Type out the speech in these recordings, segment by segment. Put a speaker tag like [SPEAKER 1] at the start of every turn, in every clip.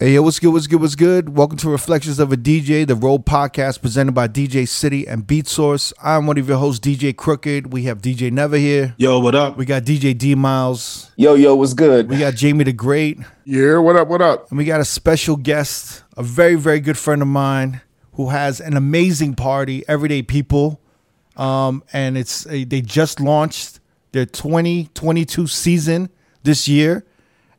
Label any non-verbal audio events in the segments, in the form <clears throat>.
[SPEAKER 1] Hey, yo, what's good? What's good? What's good? Welcome to Reflections of a DJ, the Road podcast presented by DJ City and Beat Source. I'm one of your hosts, DJ Crooked. We have DJ Never here.
[SPEAKER 2] Yo, what up?
[SPEAKER 1] We got DJ D Miles.
[SPEAKER 3] Yo, yo, what's good?
[SPEAKER 1] We got Jamie the Great.
[SPEAKER 4] Yeah, what up? What up?
[SPEAKER 1] And we got a special guest, a very, very good friend of mine who has an amazing party, Everyday People. Um, and it's they just launched their 2022 season this year.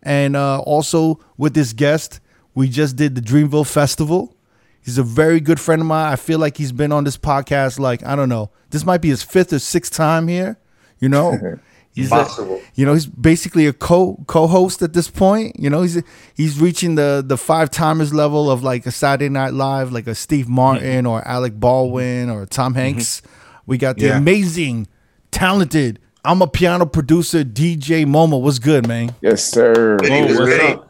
[SPEAKER 1] And uh, also with this guest, we just did the Dreamville Festival. He's a very good friend of mine. I feel like he's been on this podcast like I don't know. This might be his fifth or sixth time here. You know, <laughs> he's
[SPEAKER 3] Possible.
[SPEAKER 1] A, you know he's basically a co co-host at this point. You know he's he's reaching the the five timers level of like a Saturday Night Live, like a Steve Martin mm-hmm. or Alec Baldwin or Tom mm-hmm. Hanks. We got the
[SPEAKER 2] Yeah.
[SPEAKER 1] amazing, talented. Amapiano producer, DJ Moma. What's good, man?
[SPEAKER 3] Yes, sir.
[SPEAKER 5] Goody,
[SPEAKER 2] what's up?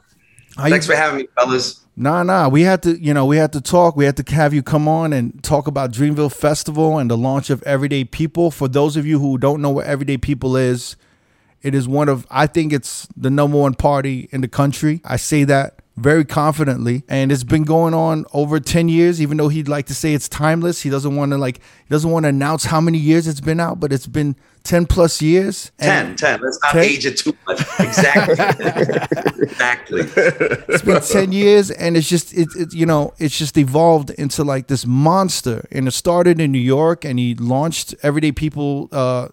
[SPEAKER 1] How you-
[SPEAKER 5] Thanks for having me, fellas.
[SPEAKER 1] Nah, nah. We had to, you know, we had to talk. We had to have you come on and talk about Dreamville Festival and the launch of Everyday People. For those of you who don't know what Everyday People is, it is one of, I think it's the number one party in the country. I say that very confidently. And it's been going on over 10 years, even though he'd like to say it's timeless. He doesn't want to, like, he doesn't want to announce how many years it's been out, but it's been 10 plus years.
[SPEAKER 5] 10,
[SPEAKER 1] And-
[SPEAKER 5] 10. Let's not
[SPEAKER 1] 10?
[SPEAKER 5] age it too much. Exactly. <laughs> exactly.
[SPEAKER 1] it's been 10 years and it's just it, it you know it's just evolved into like this monster and it started in new york and he launched everyday people uh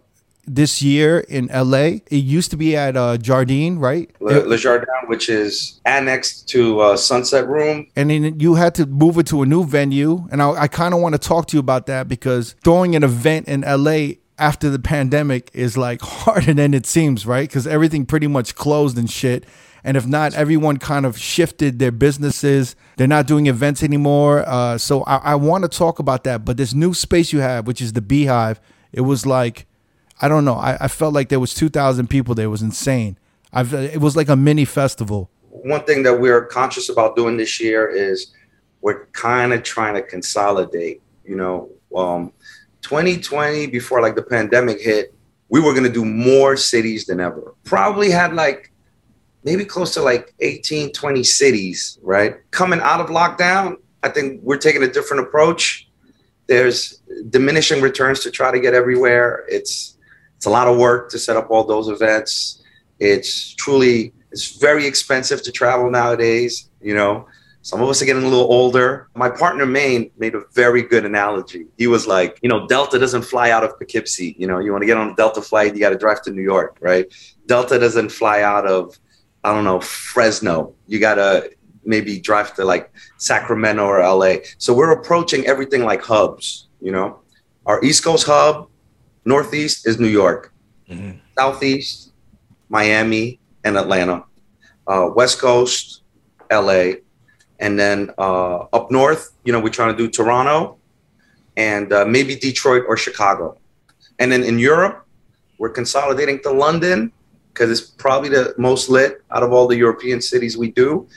[SPEAKER 1] this year in la it used to be at uh Jardin right?
[SPEAKER 5] Le, Le Jardin, which is annexed to uh, Sunset Room.
[SPEAKER 1] and then you had to move it to a new venue. And i, I kind of want to talk to you about that because throwing an event in la after the pandemic is like <laughs> harder than it seems right? Because everything pretty much closed and shit. And if not everyone kind of shifted their businesses. They're not doing events anymore. Uh, so i, I want to talk about that. But this new space you have which is the beehive it was like i don't know i, I felt like there was 2000 people there it was insane I've, it was like a mini festival
[SPEAKER 5] One thing that we're conscious about doing this year is we're kind of trying to consolidate. You know, um, 2020, before like the pandemic hit, we were going to do more cities than ever. Probably had like maybe close to like 18, 20 cities, right? Coming out of lockdown, I think we're taking a different approach. There's diminishing returns to try to get everywhere. It's it's a lot of work to set up all those events. It's truly it's very expensive to travel nowadays, you know. Some of us are getting a little older. My partner Maine made a very good analogy. He was like, you know, Delta doesn't fly out of Poughkeepsie. You know, you want to get on a Delta flight, you got to drive to New York, right? Delta doesn't fly out of, I don't know, Fresno. You got to maybe drive to like Sacramento or LA. So we're approaching everything like hubs, you know. Our East Coast hub, Northeast is New York. Southeast, Miami, and Atlanta. Uh, West Coast, LA. And then uh, up north, you know, we're trying to do Toronto and uh, maybe Detroit or Chicago. And then in Europe, we're consolidating to London because it's probably the most lit out of all the European cities we do.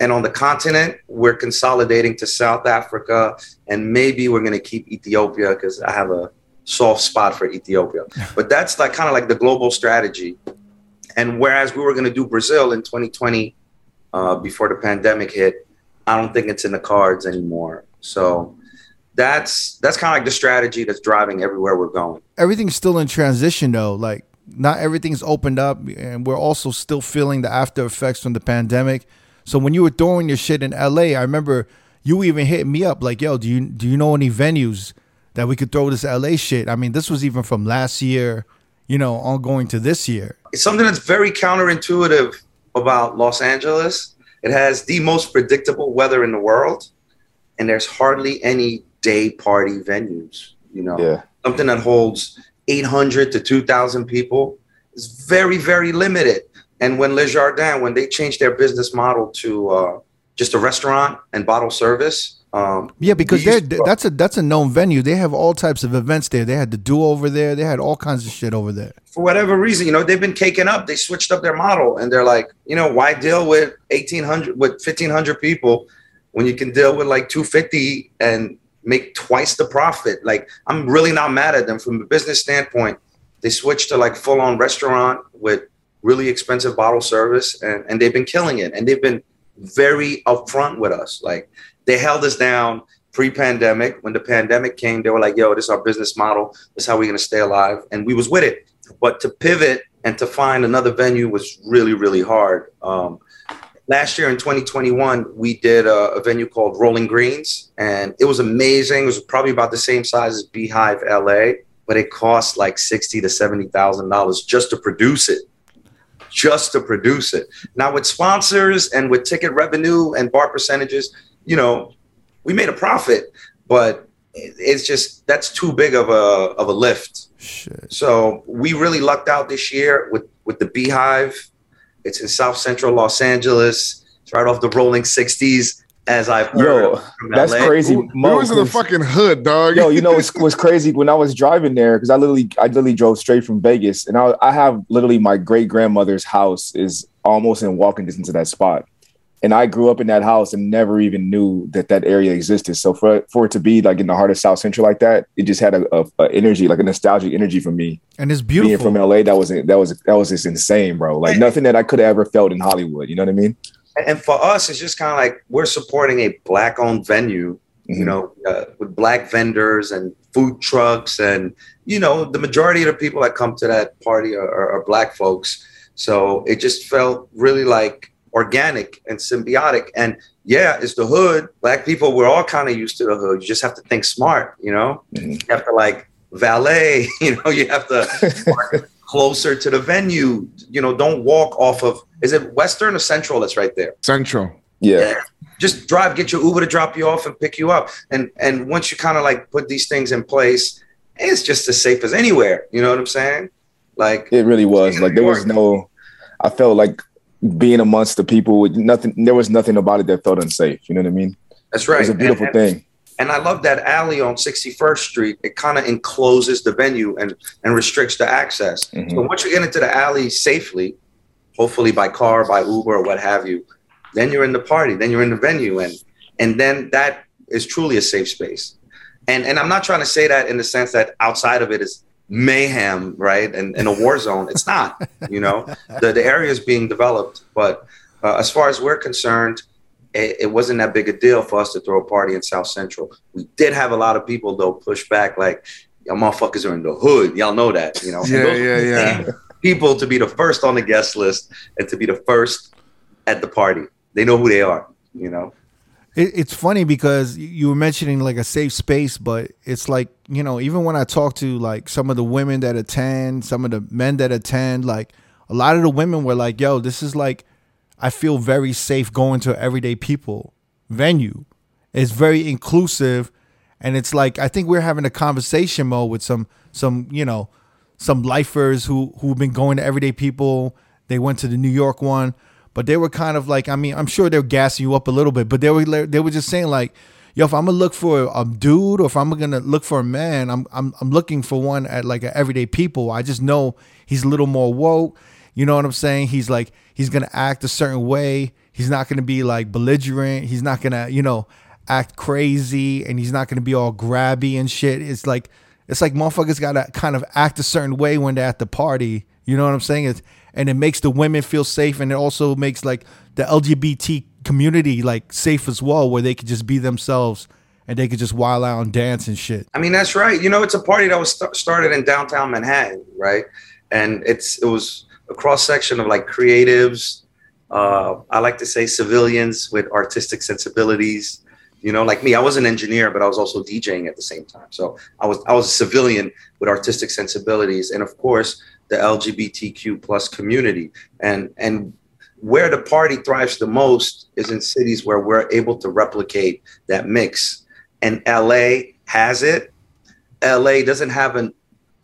[SPEAKER 5] And on the continent, we're consolidating to South Africa, and maybe we're going to keep Ethiopia because I have a soft spot for Ethiopia. <laughs> But that's like kind of like the global strategy. And whereas we were going to do Brazil in 2020 uh, before the pandemic hit, I don't think it's in the cards anymore. So that's that's kind of like the strategy that's driving everywhere we're going.
[SPEAKER 1] everything's still in transition though. Like not everything's opened up, and we're also still feeling the after effects from the pandemic. So when you were throwing your shit in LA, I remember you even hit me up like, "Yo, do you do you know any venues that we could throw this LA shit?" I mean, this was even from last year, you know, ongoing to this year.
[SPEAKER 5] It's something that's very counterintuitive about Los Angeles. It has the most predictable weather in the world, and there's hardly any day party venues. You know,
[SPEAKER 3] Yeah.
[SPEAKER 5] something that holds 800 to 2,000 people is very, very limited. And when Le Jardin, when they changed their business model to uh, just a restaurant and bottle service, um,
[SPEAKER 1] Yeah, because
[SPEAKER 5] we
[SPEAKER 1] they're,
[SPEAKER 5] used to-
[SPEAKER 1] that's a that's a known venue. They have all types of events there. They had the do over there. They had all kinds of shit over there.
[SPEAKER 5] for whatever reason, you know, they've been caking up. They switched up their model, and they're like, you know, why deal with eighteen hundred with fifteen hundred people when you can deal with like two fifty and make twice the profit? Like, I'm really not mad at them from a business standpoint. They switched to like full on restaurant with really expensive bottle service, and and they've been killing it, and they've been very upfront with us. Like they held us down pre-pandemic. When the pandemic came, they were like, "Yo, this is our business model. This is how we're gonna stay alive," and we was with it. But to pivot and to find another venue was really, really hard. Um, last year in 2021, we did a, a, venue called Rolling Greens, and it was amazing. It was probably about the same size as Beehive LA, but it cost like sixty to seventy thousand dollars just to produce it. Just to produce it. Now with sponsors and with ticket revenue and bar percentages, you know, we made a profit, but it's just that's too big of a of a lift. Shit. So we really lucked out this year with with the Beehive. It's in South Central Los Angeles. It's right off the rolling 60s. As I've heard,
[SPEAKER 2] yo, that's LA. crazy.
[SPEAKER 3] We was in the fucking hood, dog.
[SPEAKER 2] Yo, you know <laughs> what's, what's crazy when I was driving there because I literally, I literally drove straight from Vegas, and I, I have literally my great grandmother's house is almost in walking distance to that spot and I grew up in that house and never even knew that that area existed. So for for it to be like in the heart of South Central like that, it just had a, a, a energy, like a nostalgic energy for me.
[SPEAKER 1] And it's beautiful.
[SPEAKER 2] Being from LA, that was that was that was just insane, bro. Like nothing that I could have ever felt in Hollywood. You know what I mean?
[SPEAKER 5] And for us, it's just kind of like we're supporting a black-owned venue. Mm-hmm. You know, uh, with black vendors and food trucks, and you know, the majority of the people that come to that party are, are, are black folks. So it just felt really like organic and symbiotic. And yeah, it's the hood. Black people, we're all kind of used to the hood. You just have to think smart, you know? Mm-hmm. You have to like valet, <laughs> you know, you have to <laughs> closer to the venue. You know, don't walk off of is it western or central that's right there?
[SPEAKER 3] Central.
[SPEAKER 2] Yeah. yeah.
[SPEAKER 5] Just drive, get your Uber to drop you off and pick you up. And and once you kind of like put these things in place, it's just as safe as anywhere. You know what I'm saying? Like
[SPEAKER 2] it really was. Like there was no I felt like being amongst the people with nothing there was nothing about it that felt unsafe you know what i mean?
[SPEAKER 5] That's right.
[SPEAKER 2] it's a beautiful
[SPEAKER 5] and,
[SPEAKER 2] thing.
[SPEAKER 5] and i love that alley on 61st street. It kind of encloses the venue and and restricts the access. Mm-hmm. so once you get into the alley safely hopefully by car by uber or what have you then you're in the party then you're in the venue and and then that is truly a safe space. And and i'm not trying to say that in the sense that outside of it is mayhem, right? And in a war zone, it's not. You know, <laughs> the the area is being developed, but uh, as far as we're concerned, it, it, wasn't that big a deal for us to throw a party in South Central. We did have a lot of people though push back, like, "Y'all motherfuckers are in the hood. Y'all know that." You know,
[SPEAKER 3] yeah, yeah, yeah.
[SPEAKER 5] People to be the first on the guest list and to be the first at the party. They know who they are. You know.
[SPEAKER 1] It, it's funny because you were mentioning like a safe space, but it's like you know even when I talk to like some of the women that attend, some of the men that attend, like a lot of the women were like, "Yo, this is like I feel very safe going to everyday people venue. It's very inclusive." And it's like I think we're having a conversation mode with some some you know some lifers who who've been going to everyday people. They went to the New York one but they were kind of like, I mean, I'm sure they're gassing you up a little bit, but they were they were just saying like, yo, if I'm gonna look for a dude or if I'm gonna look for a man, I'm I'm I'm looking for one at like a everyday people. I just know he's a little more woke. You know what I'm saying? He's like he's gonna act a certain way. He's not gonna be like belligerent. He's not gonna you know act crazy, and he's not gonna be all grabby and shit. It's like it's like motherfuckers gotta kind of act a certain way when they're at the party. You know what I'm saying? It's and it makes the women feel safe and it also makes like the LGBT community like safe as well where they could just be themselves and they could just wild out and dance and shit.
[SPEAKER 5] I mean that's right. You know it's a party that was st- started in downtown Manhattan, right? And it's it was a cross section of like creatives uh, I like to say civilians with artistic sensibilities. You know, like me, I was an engineer, but I was also DJing at the same time. So I was I was a civilian with artistic sensibilities, and of course, the LGBTQ plus community. And and where the party thrives the most is in cities where we're able to replicate that mix. And LA has it. LA doesn't have an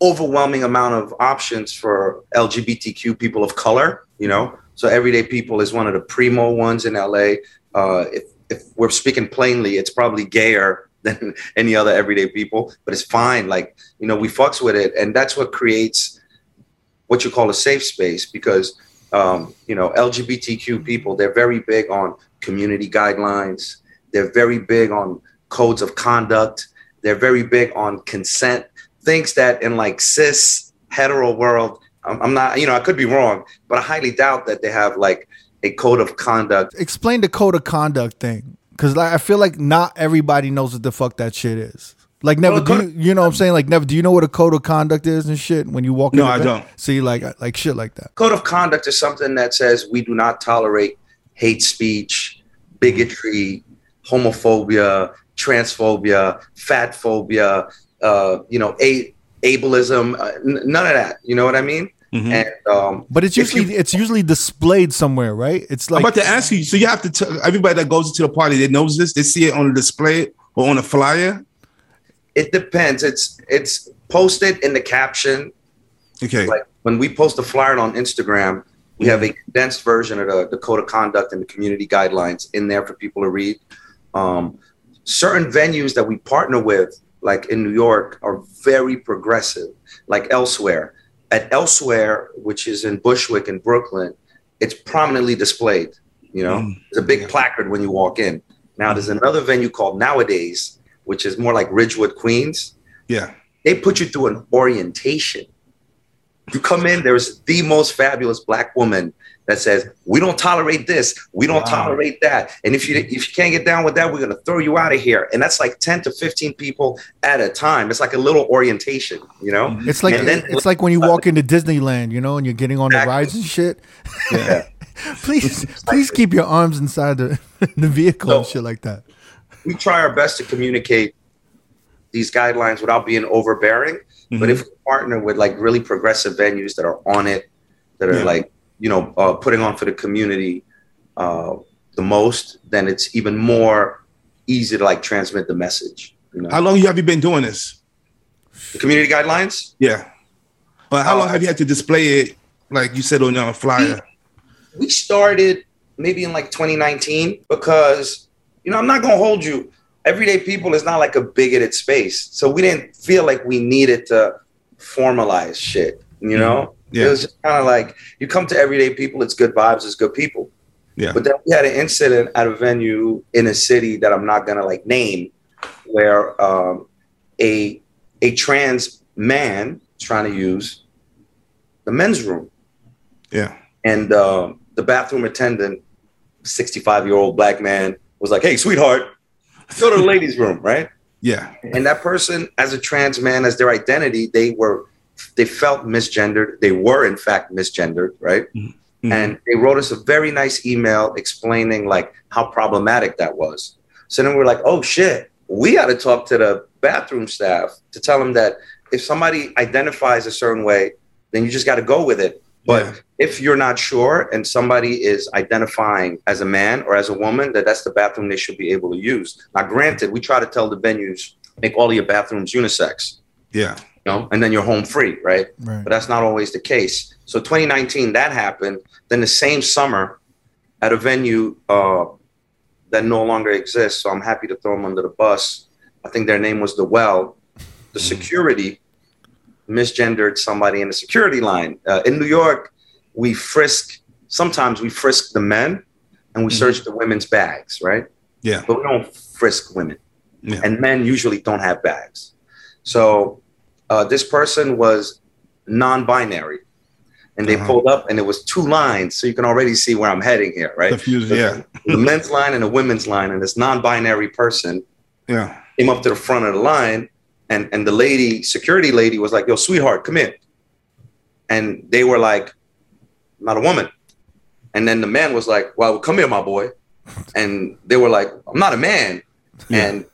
[SPEAKER 5] overwhelming amount of options for LGBTQ people of color, you know. So everyday people is one of the primo ones in LA. Uh, if if we're speaking plainly, it's probably gayer <laughs> than any other everyday people, but it's fine. Like you know, we fucks with it, and that's what creates what you call a safe space because um, you know LGBTQ people they're very big on community guidelines. They're very big on codes of conduct. They're very big on consent. Things that in like cis hetero world, I'm, I'm not you know I could be wrong, but I highly doubt that they have like a code of conduct.
[SPEAKER 1] Explain the code of conduct thing, because like, I feel like not everybody knows what the fuck that shit is. Like never,
[SPEAKER 4] Well,
[SPEAKER 1] do you, you know what I'm saying? Like never, do you know what a code of conduct is and shit when you walk?
[SPEAKER 4] No,
[SPEAKER 1] in the
[SPEAKER 4] I
[SPEAKER 1] event?
[SPEAKER 4] don't.
[SPEAKER 1] See, like like shit like that.
[SPEAKER 5] Code of conduct is something that says we do not tolerate hate speech, bigotry, homophobia, transphobia, fat phobia, uh, you know, a- ableism, uh, n- none of that. You know what I mean?
[SPEAKER 4] Mhm.
[SPEAKER 5] And um,
[SPEAKER 1] But it's
[SPEAKER 5] if you-
[SPEAKER 1] usually it's usually displayed somewhere, right? It's like
[SPEAKER 4] I'm
[SPEAKER 1] like
[SPEAKER 4] about to ask you. So you have to tell everybody that goes into the party that knows this. They see it on the display or on a flyer.
[SPEAKER 5] It depends. It's it's posted in the caption.
[SPEAKER 4] Okay.
[SPEAKER 5] Like when we post a flyer on Instagram, we have a condensed version of the, the code of conduct and the community guidelines in there for people to read. Um, certain venues that we partner with, like in New York, are very progressive. Like elsewhere, at elsewhere, which is in Bushwick in Brooklyn, it's prominently displayed. You know,
[SPEAKER 4] Mm.
[SPEAKER 5] there's a big placard when you walk in. Now there's another venue called Nowadays, which is more like Ridgewood, Queens
[SPEAKER 4] Yeah.
[SPEAKER 5] they put you through an orientation. You come in, there's the most fabulous black woman that says, "We don't tolerate this, we don't
[SPEAKER 4] Wow.
[SPEAKER 5] tolerate that, and if you if you can't get down with that, we're gonna throw you out of here." And that's like ten to fifteen people at a time. It's like a little orientation, you know. Mm-hmm.
[SPEAKER 1] it's like
[SPEAKER 5] and then-
[SPEAKER 1] it's like when you uh, walk into Disneyland, you know, and you're getting on the rides and shit.
[SPEAKER 4] Yeah. <laughs>
[SPEAKER 1] please please keep your arms inside the <laughs> the vehicle and shit like that.
[SPEAKER 5] We try our best to communicate these guidelines without being overbearing. But
[SPEAKER 4] Mhm.
[SPEAKER 5] if we partner with like really progressive venues that are on it, that are
[SPEAKER 4] Yeah.
[SPEAKER 5] like you know uh, putting on for the community uh, the most, then it's even more easy to like transmit the message. You know,
[SPEAKER 4] how long have you been doing this?
[SPEAKER 5] the community guidelines.
[SPEAKER 4] Yeah. But how
[SPEAKER 5] Uh,
[SPEAKER 4] long have you had to display it, like you said on your flyer?
[SPEAKER 5] we started maybe in like 2019 because you know i'm not gonna hold you everyday people is not like a bigoted space so we didn't feel like we needed to formalize shit you know
[SPEAKER 4] Yeah.
[SPEAKER 5] it was just kind of like you come to everyday people it's good vibes it's good people
[SPEAKER 4] Yeah.
[SPEAKER 5] but then we had an incident at a venue in a city that i'm not gonna like name where um, a a trans man trying to use the men's room
[SPEAKER 4] Yeah.
[SPEAKER 5] and um, the bathroom attendant, 65 year old black man, was like, Hey, sweetheart, go to the ladies' room, right?
[SPEAKER 4] Yeah.
[SPEAKER 5] And that person, as a trans man, as their identity, they were, they felt misgendered. They were, in fact, misgendered, right?
[SPEAKER 4] Mhm.
[SPEAKER 5] And they wrote us a very nice email explaining like how problematic that was. So then we were like, oh shit, we got to talk to the bathroom staff to tell them that if somebody identifies a certain way, then you just got to go with it. But
[SPEAKER 4] Yeah.
[SPEAKER 5] if you're not sure and somebody is identifying as a man or as a woman, that that's the bathroom they should be able to use. Now, granted, we try to tell the venues make all of your bathrooms unisex,
[SPEAKER 4] Yeah.
[SPEAKER 5] you know, and then you're home free, right?
[SPEAKER 1] Right.
[SPEAKER 5] But that's not always the case. So 2019, that happened. Then the same summer, at a venue uh, that no longer exists, so I'm happy to throw them under the bus. I think their name was the Well. The security misgendered somebody in the security line. Uh, in New York, we frisk, sometimes we frisk the men and we
[SPEAKER 4] Mhm.
[SPEAKER 5] search the women's bags, right?
[SPEAKER 4] Yeah.
[SPEAKER 5] But we don't frisk women.
[SPEAKER 4] Yeah.
[SPEAKER 5] And men usually don't have bags. So uh, this person was non binary. And they
[SPEAKER 4] Uh-huh.
[SPEAKER 5] pulled up and it was two lines. So you can already see where I'm heading here, right?
[SPEAKER 4] Confused. Yeah.
[SPEAKER 5] the men's line and the women's line. And this non binary person
[SPEAKER 4] Yeah.
[SPEAKER 5] came up to the front of the line and and the lady security lady was like yo sweetheart come in and they were like "I'm not a woman and then the man was like well come here my boy and they were like i'm not a man
[SPEAKER 4] Yeah.
[SPEAKER 5] and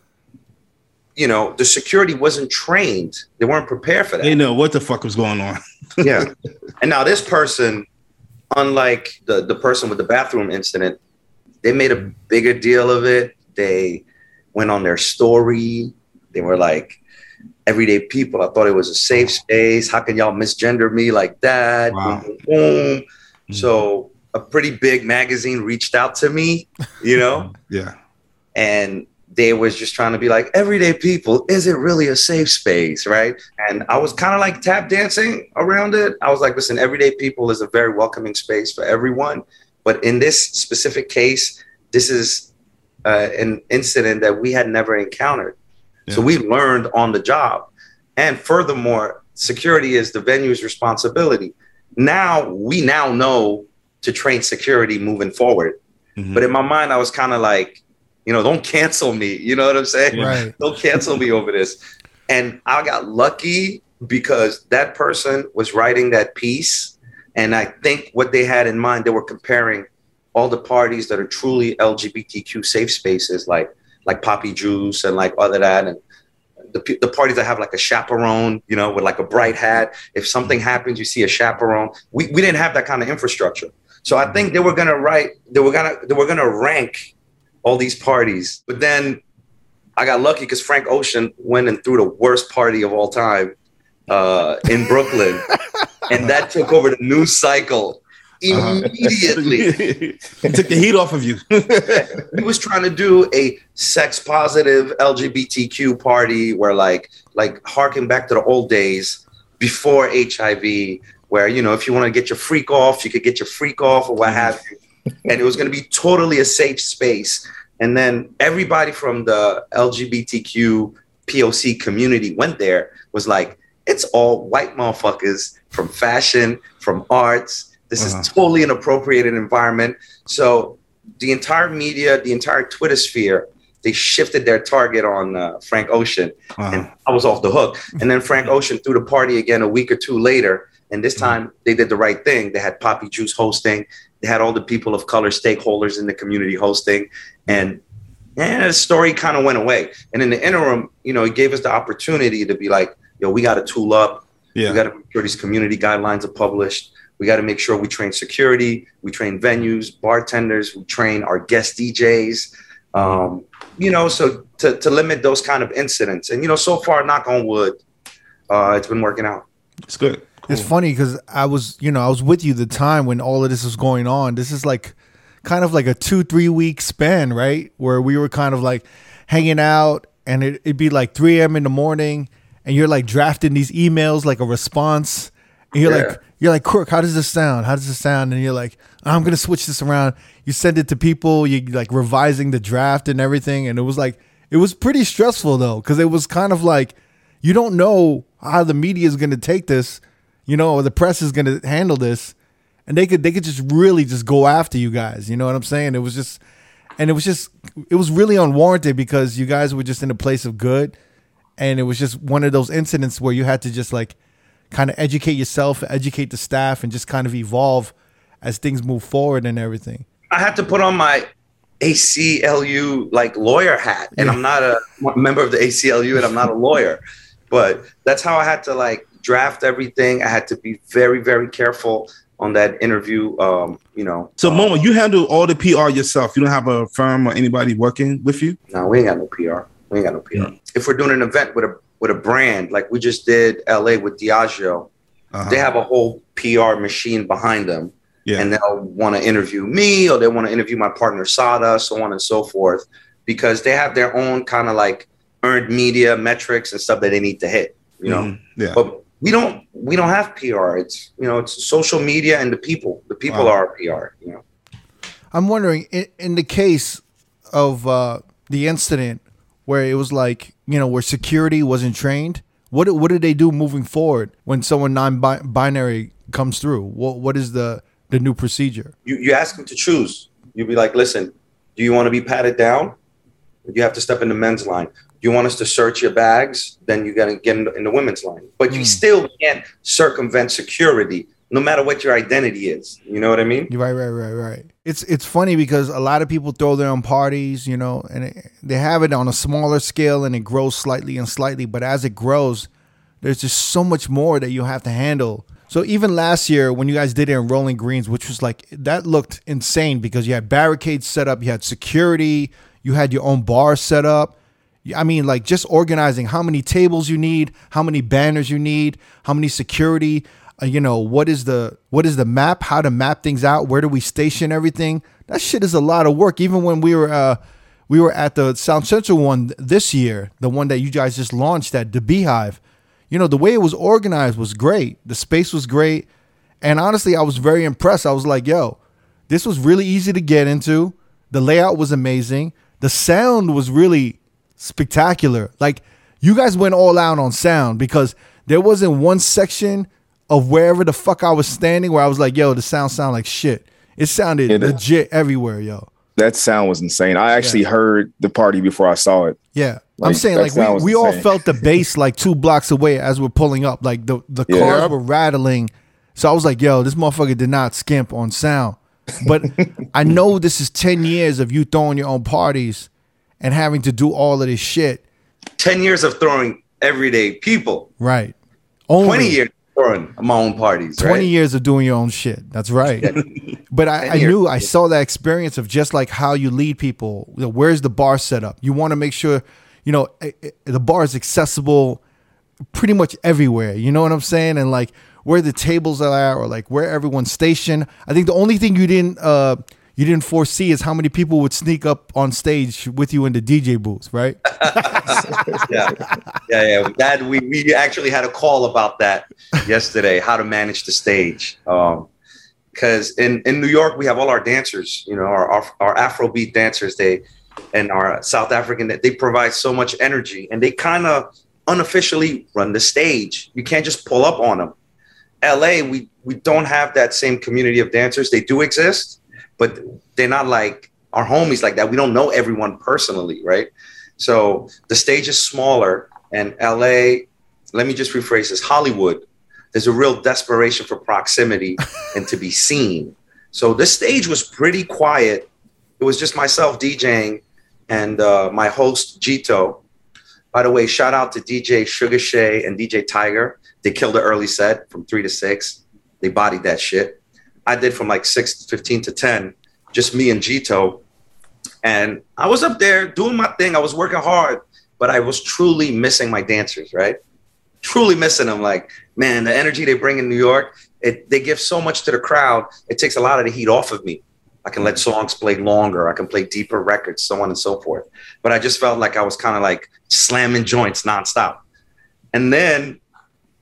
[SPEAKER 5] you know the security wasn't trained they weren't prepared for that
[SPEAKER 4] They know what the fuck was going on. <laughs>
[SPEAKER 5] yeah. And now this person, unlike the the person with the bathroom incident, they made a bigger deal of it. They went on their story. They were like, everyday people. I thought it was a safe space. How can y'all misgender me like that?
[SPEAKER 4] Wow.
[SPEAKER 5] Boom, boom, boom. So a pretty big magazine reached out to me, you know, <laughs>
[SPEAKER 4] Yeah.
[SPEAKER 5] and they was just trying to be like everyday people is it really a safe space right and i was kind of like tap dancing around it i was like listen everyday people is a very welcoming space for everyone but in this specific case this is uh, an incident that we had never encountered so we learned on the job and furthermore security is the venue's responsibility now we now know to train security moving forward.
[SPEAKER 4] Mhm.
[SPEAKER 5] But in my mind, I was kind of like, you know, don't cancel me. You know what I'm saying?
[SPEAKER 1] Right.
[SPEAKER 5] Don't cancel me over this. And I got lucky because that person was writing that piece. And I think what they had in mind, they were comparing all the parties that are truly LGBTQ safe spaces, like like Papi Juice and like other that, and the, the parties that have like a chaperone, you know, with like a bright hat. If something happens, you see a chaperone. We, we didn't have that kind of infrastructure. So I think they were gonna write, they were gonna they were gonna rank all these parties. But then I got lucky because Frank Ocean went and threw the worst party of all time uh, in Brooklyn, <laughs> and that took over the news cycle Uh-huh. immediately. <laughs>
[SPEAKER 4] he took the heat off of you. <laughs>
[SPEAKER 5] he was trying to do a sex positive LGBTQ party where like like harken back to the old days before HIV, where you know if you want to get your freak off, you could get your freak off or what have you, <laughs> and it was going to be totally a safe space. And then everybody from the LGBTQ POC community went there was like, it's all white motherfuckers from fashion, from arts. This
[SPEAKER 4] Uh-huh.
[SPEAKER 5] is totally an appropriated environment. So the entire media, the entire Twitter sphere, they shifted their target on uh, Frank Ocean,
[SPEAKER 4] Uh-huh.
[SPEAKER 5] and I was off the hook. And then Frank <laughs> Ocean threw the party again a week or two later, and this time they did the right thing. They had Papi Juice hosting. They had all the people of color stakeholders in the community hosting, and and the story kind of went away. And in the interim, you know, it gave us the opportunity to be like, yo, we got to tool up.
[SPEAKER 4] yeah.
[SPEAKER 5] We got to make sure these community guidelines are published. We got to make sure we train security, we train venues, bartenders, we train our guest DJs. Um, you know, so to, to limit those kind of incidents. And you know, so far, knock on wood, uh, it's been working out.
[SPEAKER 4] It's good.
[SPEAKER 1] It's funny because I was, you know, I was with you the time when all of this was going on. This is like kind of like a two, three week span, right? Where we were kind of like hanging out and it, it'd be like 3 a.m. in the morning and you're like drafting these emails like a response. And you're
[SPEAKER 5] Yeah.
[SPEAKER 1] like, you're like, Crook, how does this sound? How does this sound? And you're like, I'm to switch this around. You send it to people, you like revising the draft and everything. And it was like, it was pretty stressful though, because it was kind of like, you don't know how the media is to take this you know, or the press is to handle this, and they could they could just really just go after you guys. You know what I'm saying? It was just, and it was just it was really unwarranted because you guys were just in a place of good, and it was just one of those incidents where you had to just like kind of educate yourself, educate the staff, and just kind of evolve as things move forward and everything.
[SPEAKER 5] I had to put on my ACLU like lawyer hat, and I'm not a member of the ACLU, and I'm not a lawyer, but that's how I had to like draft everything. I had to be very, very careful on that interview. Um, you know,
[SPEAKER 4] So, Moma, you handle all the PR yourself. You don't have a firm or anybody working with you.
[SPEAKER 5] no, we ain't got no PR. We ain't got no PR. If we're doing an event with a with a brand like we just did LA with Diageo,
[SPEAKER 4] Uh-huh.
[SPEAKER 5] they have a whole PR machine behind them.
[SPEAKER 4] Yeah.
[SPEAKER 5] and they'll want to interview me or they want to interview my partner Saada, so on and so forth, because they have their own kind of like earned media metrics and stuff that they need to hit, you know.
[SPEAKER 4] Mhm. Yeah.
[SPEAKER 5] But we don't we don't have PR. It's you know it's social media and the people. The people
[SPEAKER 4] Wow.
[SPEAKER 5] are our PR. You know.
[SPEAKER 1] I'm wondering in, in the case of uh, the incident where it was like you know where security wasn't trained. What what did they do moving forward when someone non-binary comes through? What what is the the new procedure?
[SPEAKER 5] You you ask them to choose. You'd be like, listen, do you want to be patted down? You have to step in the men's line. Do you want us to search your bags? Then you got to get in the, in the women's line. But you
[SPEAKER 1] Hmm.
[SPEAKER 5] still can't circumvent security, no matter what your identity is. You know what I mean?
[SPEAKER 1] Right, right, right, right. It's it's funny because a lot of people throw their own parties, you know, and it, they have it on a smaller scale and it grows slightly and slightly. But as it grows, there's just so much more that you have to handle. So even last year when you guys did it in Rolling Greens, which was like that looked insane because you had barricades set up, you had security, you had your own bar set up. I mean, like just organizing how many tables you need, how many banners you need, how many security. Uh, you know what is the what is the map? How to map things out? Where do we station everything? That shit is a lot of work. Even when we were uh, we were at the South Central one this year, the one that you guys just launched at the Beehive. You know the way it was organized was great. The space was great, and honestly, I was very impressed. I was like, yo, this was really easy to get into. The layout was amazing. The sound was really spectacular. Like you guys went all out on sound because there wasn't one section of wherever the fuck I was standing where I was like, yo, the sound sound like shit. It sounded
[SPEAKER 2] It is.
[SPEAKER 1] legit everywhere, yo.
[SPEAKER 2] That sound was insane. I actually heard the party before I saw it.
[SPEAKER 1] Yeah. I'm saying like we, we all felt the bass like two blocks away as we're pulling up. Like the, the
[SPEAKER 2] Yeah.
[SPEAKER 1] cars
[SPEAKER 3] Yep.
[SPEAKER 1] were rattling. So I was like, yo, this motherfucker did not skimp on sound. But I <laughs> know this is 10 years of you throwing your own parties and having to do all of this shit.
[SPEAKER 5] 10 years of throwing everyday people,
[SPEAKER 1] Right. Only
[SPEAKER 5] 20 years throwing my own parties.
[SPEAKER 1] 20
[SPEAKER 5] right?
[SPEAKER 1] years of doing your own shit. That's right. but I, I knew I saw that experience of just like how you lead people. You know, where's the bar set up? You want to make sure, you know, eh, eh, the bar is accessible pretty much everywhere. You know what I'm saying? And like where the tables are at or like where everyone's stationed. I think the only thing you didn't uh you didn't foresee is how many people would sneak up on stage with you in the DJ booth, right? <laughs>
[SPEAKER 5] yeah, yeah, yeah. That we we actually had a call about that yesterday. How to manage the stage? Um, because in in New York we have all our dancers. You know, our our, our Afrobeat dancers. They and our South African. They provide so much energy, and they kind of unofficially run the stage. You can't just pull up on them. LA, we we don't have that same community of dancers. They do exist, but they're not like our homies like that. We don't know everyone personally, right? So the stage is smaller, and LA. Let me just rephrase this: Hollywood. There's a real desperation for proximity <laughs> and to be seen. So this stage was pretty quiet. It was just myself DJing and uh, my host Jito. By the way, shout out to DJ Sugar Shay and DJ Tiger. They killed the early set from three to six. They bodied that shit. I did from like six to fifteen to 10, just me and Jito. And I was up there doing my thing. I was working hard, but I was truly missing my dancers, right? Truly missing them. Like, man, the energy they bring in New York, it, they give so much to the crowd. It takes a lot of the heat off of me. I can let songs play longer. I can play deeper records, so on and so forth. But I just felt like I was kind of like slamming joints nonstop. And then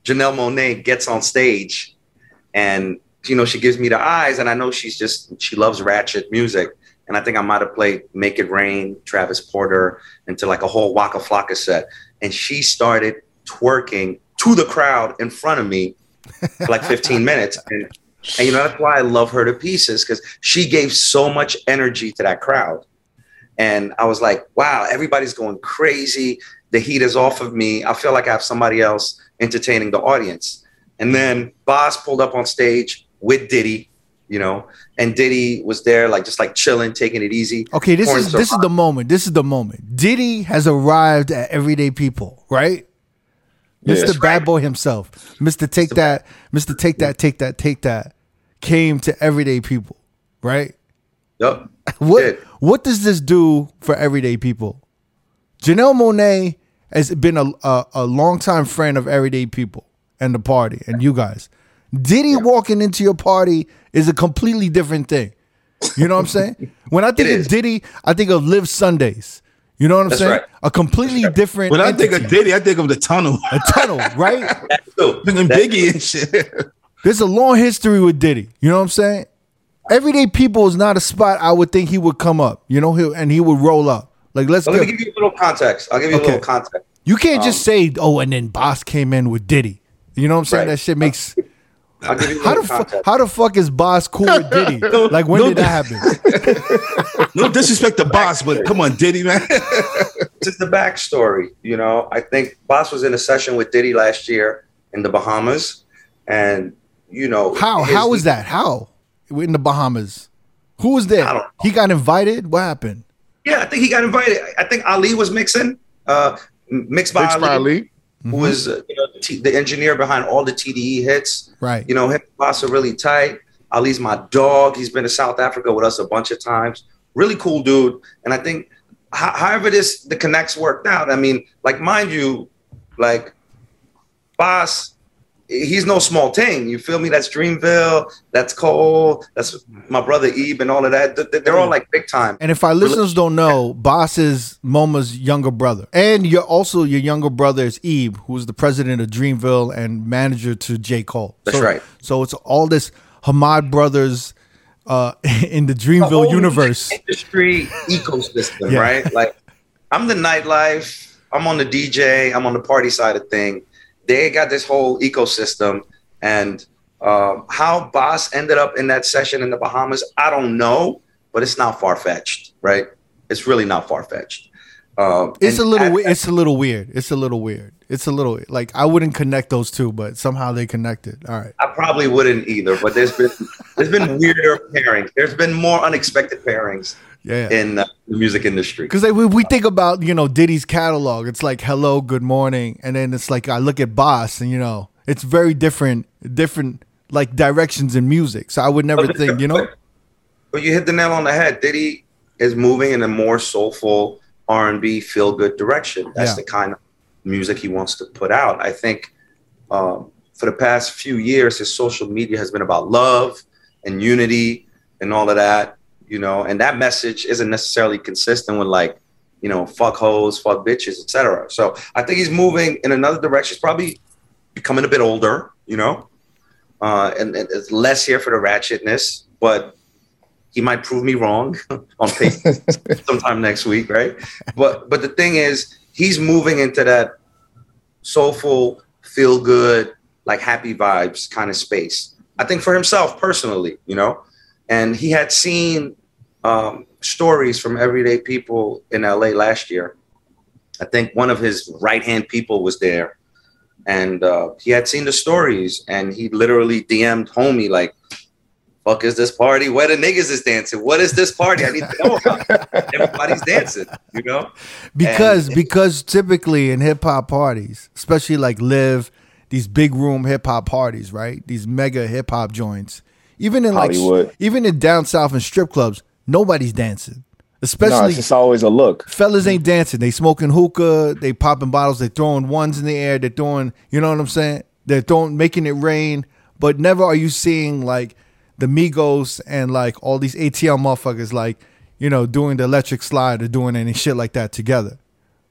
[SPEAKER 5] Janelle Monáe gets on stage and you know she gives me the eyes and I know she's just she loves ratchet music. And I think I might have played Make It Rain, Travis Porter, into like a whole Waka Flocka set. And she started twerking to the crowd in front of me for like 15 <laughs> minutes. And, and you know, that's why I love her to pieces because she gave so much energy to that crowd. And I was like, wow, everybody's going crazy. The heat is off of me. I feel like I have somebody else entertaining the audience. And then Bas pulled up on stage with Diddy, you know, and Diddy was there, like just like chilling, taking it easy.
[SPEAKER 1] Okay, this
[SPEAKER 5] Pouring
[SPEAKER 1] is
[SPEAKER 5] some
[SPEAKER 1] this is the moment. This is the moment. Diddy has arrived at everyday people, right?
[SPEAKER 2] Yes.
[SPEAKER 1] Mr. Bad Boy himself, Mr. Take That, Mr. Take That, Take That, Take That, came to everyday people, right?
[SPEAKER 5] Yep. <laughs>
[SPEAKER 1] What
[SPEAKER 5] Did.
[SPEAKER 1] what does this do for everyday people? Janelle Monáe has been a a, a longtime friend of everyday people and the party and you guys. Diddy walking into your party is a completely different thing. You know what I'm saying? <laughs> When I think of. Diddy, I think of LIV Sundays. You know what I'm
[SPEAKER 5] That's
[SPEAKER 1] saying?
[SPEAKER 5] right.
[SPEAKER 1] A completely different.
[SPEAKER 4] When I think of. Diddy, I think of the tunnel.
[SPEAKER 1] a tunnel, <laughs> right?
[SPEAKER 5] Too.
[SPEAKER 4] Thinking Biggie and shit.
[SPEAKER 1] There's a long history with Diddy. You know what I'm saying? Everyday people is not a spot I would think he would come up. You know, he and he would roll up. Like let's
[SPEAKER 5] let me give you a little context. I'll give you
[SPEAKER 1] Okay.
[SPEAKER 5] a little context.
[SPEAKER 1] You can't just um, say, "Oh," and then Bas came in with Diddy. You know what I'm saying?
[SPEAKER 5] Right.
[SPEAKER 1] That shit makes. <laughs>
[SPEAKER 5] I'll give you
[SPEAKER 1] How the fuck? How the fuck is Bas cool with Diddy? <laughs> Like when
[SPEAKER 4] no,
[SPEAKER 1] did that happen? <laughs>
[SPEAKER 4] No disrespect to Bas, but come on, Diddy, man. <laughs>
[SPEAKER 5] this is the backstory. You know, I think Bas was in a session with Diddy last year in the Bahamas, and you know
[SPEAKER 1] How?
[SPEAKER 5] his-
[SPEAKER 1] How was that? How? In the Bahamas. Who was there?
[SPEAKER 5] I don't know.
[SPEAKER 1] He got invited. What happened?
[SPEAKER 5] Yeah, I think he got invited. I think Ali was mixing, uh, mixed by
[SPEAKER 3] Mixed by
[SPEAKER 5] Ali,
[SPEAKER 3] Ali.
[SPEAKER 5] who was uh, you know, the, T- the engineer behind all the TDE hits.
[SPEAKER 1] Right.
[SPEAKER 5] You know, him and Bas are really tight. Ali's my dog. He's been to South Africa with us a bunch of times. Really cool dude. And I think, ho- however this the connects worked out. I mean, like mind you, like Bas, he's no small thing. You feel me? That's Dreamville. That's Cole. That's my brother Ib and all of that. Th- th- They're all like big time.
[SPEAKER 1] And if our listeners don't know, Bas is Moma's younger brother, and you're also your younger brother is Ib, who's the president of Dreamville and manager to J Cole.
[SPEAKER 5] That's
[SPEAKER 1] So-
[SPEAKER 5] right.
[SPEAKER 1] So it's all this Hamad brothers uh, <laughs> in the
[SPEAKER 5] the
[SPEAKER 1] Dreamville
[SPEAKER 5] whole
[SPEAKER 1] universe.
[SPEAKER 5] industry ecosystem, <laughs>
[SPEAKER 1] Yeah.
[SPEAKER 5] right? Like I'm the nightlife, I'm on the DJ, I'm on the party side of thing. They got this whole ecosystem, and Um, how Bas ended up in that session in the Bahamas, I don't know, but it's not far fetched, right? It's really not far fetched. Um,
[SPEAKER 1] It's a little.
[SPEAKER 5] at-
[SPEAKER 1] It's a little weird. It's a little weird. It's a little like I wouldn't connect those two, but somehow they connected. All right.
[SPEAKER 5] I probably wouldn't either, but there's been there's been <laughs> weirder pairings. There's been more unexpected pairings
[SPEAKER 1] Yeah.
[SPEAKER 5] in uh, the music industry.
[SPEAKER 1] Because like, we, we think about you know Diddy's catalog, it's like hello, good morning, and then it's like I look at Bas, and you know it's very different, different like directions in music. So I would never think, you know,
[SPEAKER 5] But you hit the nail on the head. Diddy is moving in a more soulful R and B feel good direction. That's
[SPEAKER 1] Yeah.
[SPEAKER 5] the kind of music he wants to put out. I think um, for the past few years, his social media has been about love and unity and all of that. You know, and that message isn't necessarily consistent with like, you know, fuck hoes, fuck bitches, etc. So I think he's moving in another direction. He's probably becoming a bit older. You know, uh, and, and it's less here for the ratchetness, but he might prove me wrong <laughs> on pace <laughs> sometime next week, right? But but the thing is, he's moving into that soulful, feel good, like happy vibes kind of space. I think for himself personally, you know, and he had seen um, stories from everyday people in LA last year. I think one of his right hand people was there, and uh, he had seen the stories, and he literally DM'd homie like, "Fuck is this party? Where the niggas is dancing? What is this party? I need to know about. <laughs> Everybody's dancing, you know."
[SPEAKER 1] because
[SPEAKER 5] And-
[SPEAKER 1] because typically in hip hop parties, especially like live these big room hip hop parties, right? These mega hip hop joints, even in like
[SPEAKER 2] Hollywood.
[SPEAKER 1] even in down south and strip clubs, nobody's dancing.
[SPEAKER 2] No,
[SPEAKER 1] Especially
[SPEAKER 2] it's just always a look.
[SPEAKER 1] fellas ain't dancing. They smoking hookah. They popping bottles. They throwing ones in the air. They're throwing, you know what I'm saying? They're throwing, making it rain. But never are you seeing like the Migos and like all these ATL motherfuckers like, you know, doing the electric slide or doing any shit like that together.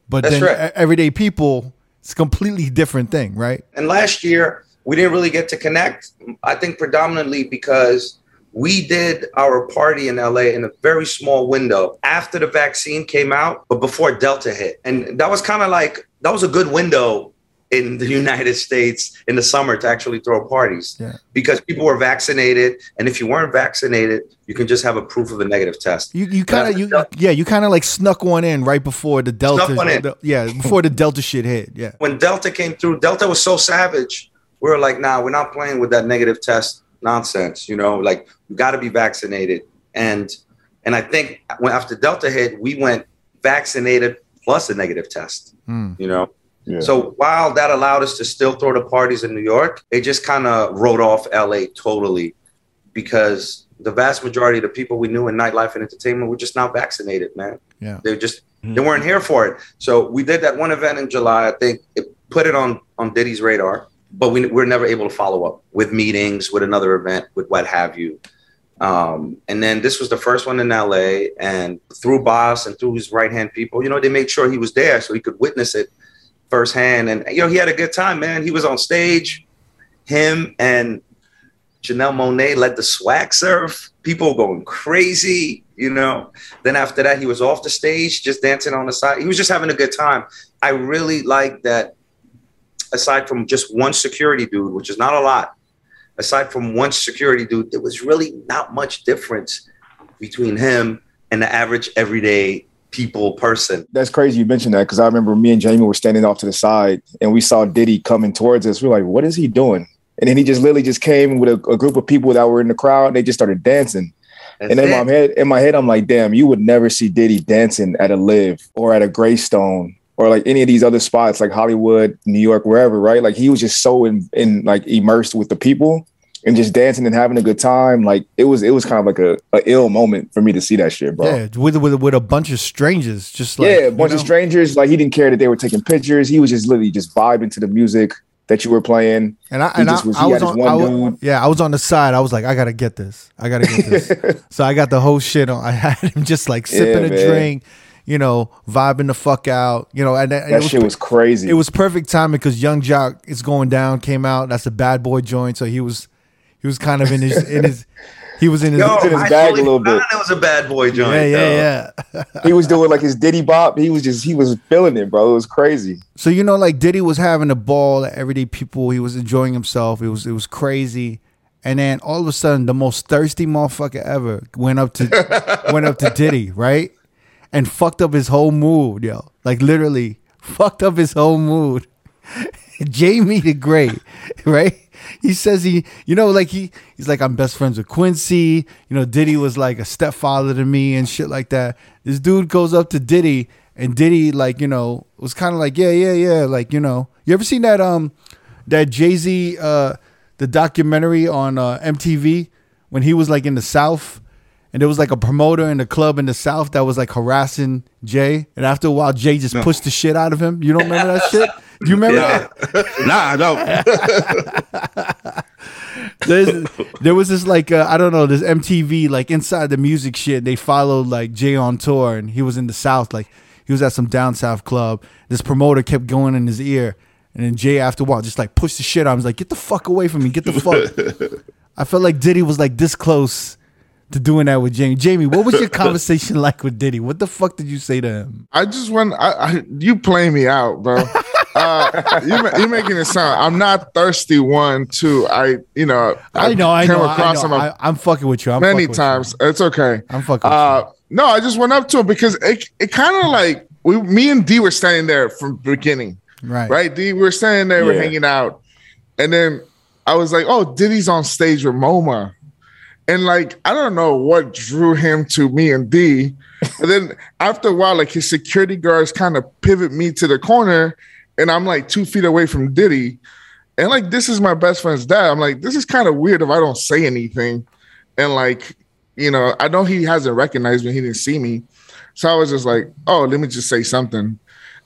[SPEAKER 1] But
[SPEAKER 5] That's
[SPEAKER 1] then
[SPEAKER 5] right.
[SPEAKER 1] everyday people, it's a completely different thing, right?
[SPEAKER 5] And last year, we didn't really get to connect. I think predominantly because we did our party in LA in a very small window after the vaccine came out, but before Delta hit. And that was kind of like, that was a good window in the <laughs> United States in the summer to actually throw parties
[SPEAKER 1] Yeah.
[SPEAKER 5] because people were vaccinated. And if you weren't vaccinated, you can just have a proof of a negative test.
[SPEAKER 1] You you kind of you yeah you kind of like snuck one in right before the Delta
[SPEAKER 5] one in.
[SPEAKER 1] the- yeah before the Delta shit hit yeah
[SPEAKER 5] when Delta came through, Delta was so savage. We were like, nah, we're not playing with that negative test nonsense. You know, like you got to be vaccinated. And and I think when after Delta hit, we went vaccinated plus a negative test.
[SPEAKER 1] Hmm.
[SPEAKER 5] You know,
[SPEAKER 2] Yeah.
[SPEAKER 5] so while that allowed us to still throw the parties in New York, it just kind of wrote off LA totally because the vast majority of the people we knew in nightlife and entertainment were just not vaccinated, man.
[SPEAKER 1] Yeah.
[SPEAKER 5] They just they weren't here for it. So we did that one event in July. I think it put it on on Diddy's radar, but we were never able to follow up with meetings, with another event, with what have you. Um, and then this was the first one in LA, and through Bas and through his right hand people, you know, they made sure he was there so he could witness it firsthand. And you know, he had a good time, man. He was on stage. Him and Janelle Monáe led the swag surf. People going crazy, you know. Then after that, he was off the stage, just dancing on the side. He was just having a good time. I really like that. Aside from just one security dude, which is not a lot, aside from one security dude, there was really not much difference between him and the average everyday people person.
[SPEAKER 2] That's crazy you mentioned that because I remember me and Jamie were standing off to the side and we saw Diddy coming towards us. We were like, what is he doing? And then he just literally just came with a, a group of people that were in the crowd. And they just started dancing.
[SPEAKER 5] That's
[SPEAKER 2] and in
[SPEAKER 5] it.
[SPEAKER 2] my head, in my head, I'm like, damn, you would never see Diddy dancing at a LIV or at a Greystone or like any of these other spots like Hollywood, New York, wherever, right? Like he was just so in, in like immersed with the people and just dancing and having a good time. Like it was it was kind of like a, a ill moment for me to see that shit, bro.
[SPEAKER 1] yeah with with with a bunch of strangers just like
[SPEAKER 2] yeah, a
[SPEAKER 1] you
[SPEAKER 2] bunch
[SPEAKER 1] know?
[SPEAKER 2] of strangers. Like he didn't care that they were taking pictures. He was just literally just vibing to the music that you were playing.
[SPEAKER 1] And I
[SPEAKER 2] He
[SPEAKER 1] and I,
[SPEAKER 2] just was-
[SPEAKER 1] I was on
[SPEAKER 2] one
[SPEAKER 1] I wa-
[SPEAKER 2] dude.
[SPEAKER 1] yeah I was on the side. I was like, I gotta get this. I gotta get this. <laughs> so I got the whole shit on. I had him just like sipping
[SPEAKER 2] Yeah,
[SPEAKER 1] a
[SPEAKER 2] man.
[SPEAKER 1] drink, you know, vibing the fuck out, you know. And, and
[SPEAKER 2] That
[SPEAKER 1] it
[SPEAKER 2] shit was crazy.
[SPEAKER 1] It was perfect timing because Yung Joc is going down. Came out. That's a bad boy joint. So he was he was kind of in his in his he was in his
[SPEAKER 5] Yo,
[SPEAKER 2] in his
[SPEAKER 5] I
[SPEAKER 2] bag a little bit.
[SPEAKER 5] It was a bad boy joint.
[SPEAKER 1] yeah
[SPEAKER 5] though.
[SPEAKER 1] yeah yeah.
[SPEAKER 2] he was doing like his Diddy bop. He was just he was feeling it, bro. It was crazy.
[SPEAKER 1] So you know, like Diddy was having a ball. Everyday people, he was enjoying himself. It was it was crazy. And then all of a sudden, the most thirsty motherfucker ever went up to <laughs> went up to Diddy, right? And fucked up his whole mood, yo. Like literally fucked up his whole mood. <laughs> Jamie the Great, <laughs> right? He says he, you know, like he, he's like, I'm best friends with Quincy. You know, Diddy was like a stepfather to me and shit like that. This dude goes up to Diddy and Diddy, like, you know, was kind of like, yeah, yeah, yeah. Like, you know, you ever seen that, um, that Jay Z, uh, the documentary on uh, MTV when he was like in the South and there was like a promoter in the club in the South that was like harassing Jay. And after a while, Jay just pushed the shit out of him. You don't remember that <laughs> shit? Do you remember
[SPEAKER 4] Yeah.
[SPEAKER 1] that? <laughs>
[SPEAKER 4] nah, I don't. <laughs>
[SPEAKER 1] There was this like uh, I don't know this MTV like inside the music shit. They followed like Jay on tour, and he was in the South. Like he was at some down south club. This promoter kept going in his ear, and then Jay after a while just like pushed the shit out. I was like, "Get the fuck away from me! Get the fuck!" I felt like Diddy was like this close to doing that with Jamie. Jamie, what was your <laughs> conversation like with Diddy? What the fuck did you say to him?
[SPEAKER 3] I just want I, I you play me out, bro. <laughs> Uh, you you're making it sound. I'm not thirsty. One, two. I you know
[SPEAKER 1] I know, I
[SPEAKER 3] came
[SPEAKER 1] know, I
[SPEAKER 3] across
[SPEAKER 1] know.
[SPEAKER 3] him a-
[SPEAKER 1] I, I'm fucking with you. I'm
[SPEAKER 3] many
[SPEAKER 1] fucking with you.
[SPEAKER 3] times. It's okay.
[SPEAKER 1] I'm fucking. With
[SPEAKER 3] Uh, no, I just went up to him because it it kind of like we, me and D were standing there from the beginning,
[SPEAKER 1] right,
[SPEAKER 3] right? D, we were standing there, we're hanging out, and then I was like, "Oh, Diddy's on stage with Moma," and like I don't know what drew him to me and D, and then after a while, like his security guards kind of pivot me to the corner, and I'm like two feet away from Diddy, and like this is my best friend's dad. I'm like, this is kind of weird if I don't say anything, and like you know, I know he hasn't recognized me, he didn't see me. So I was just like, oh, let me just say something.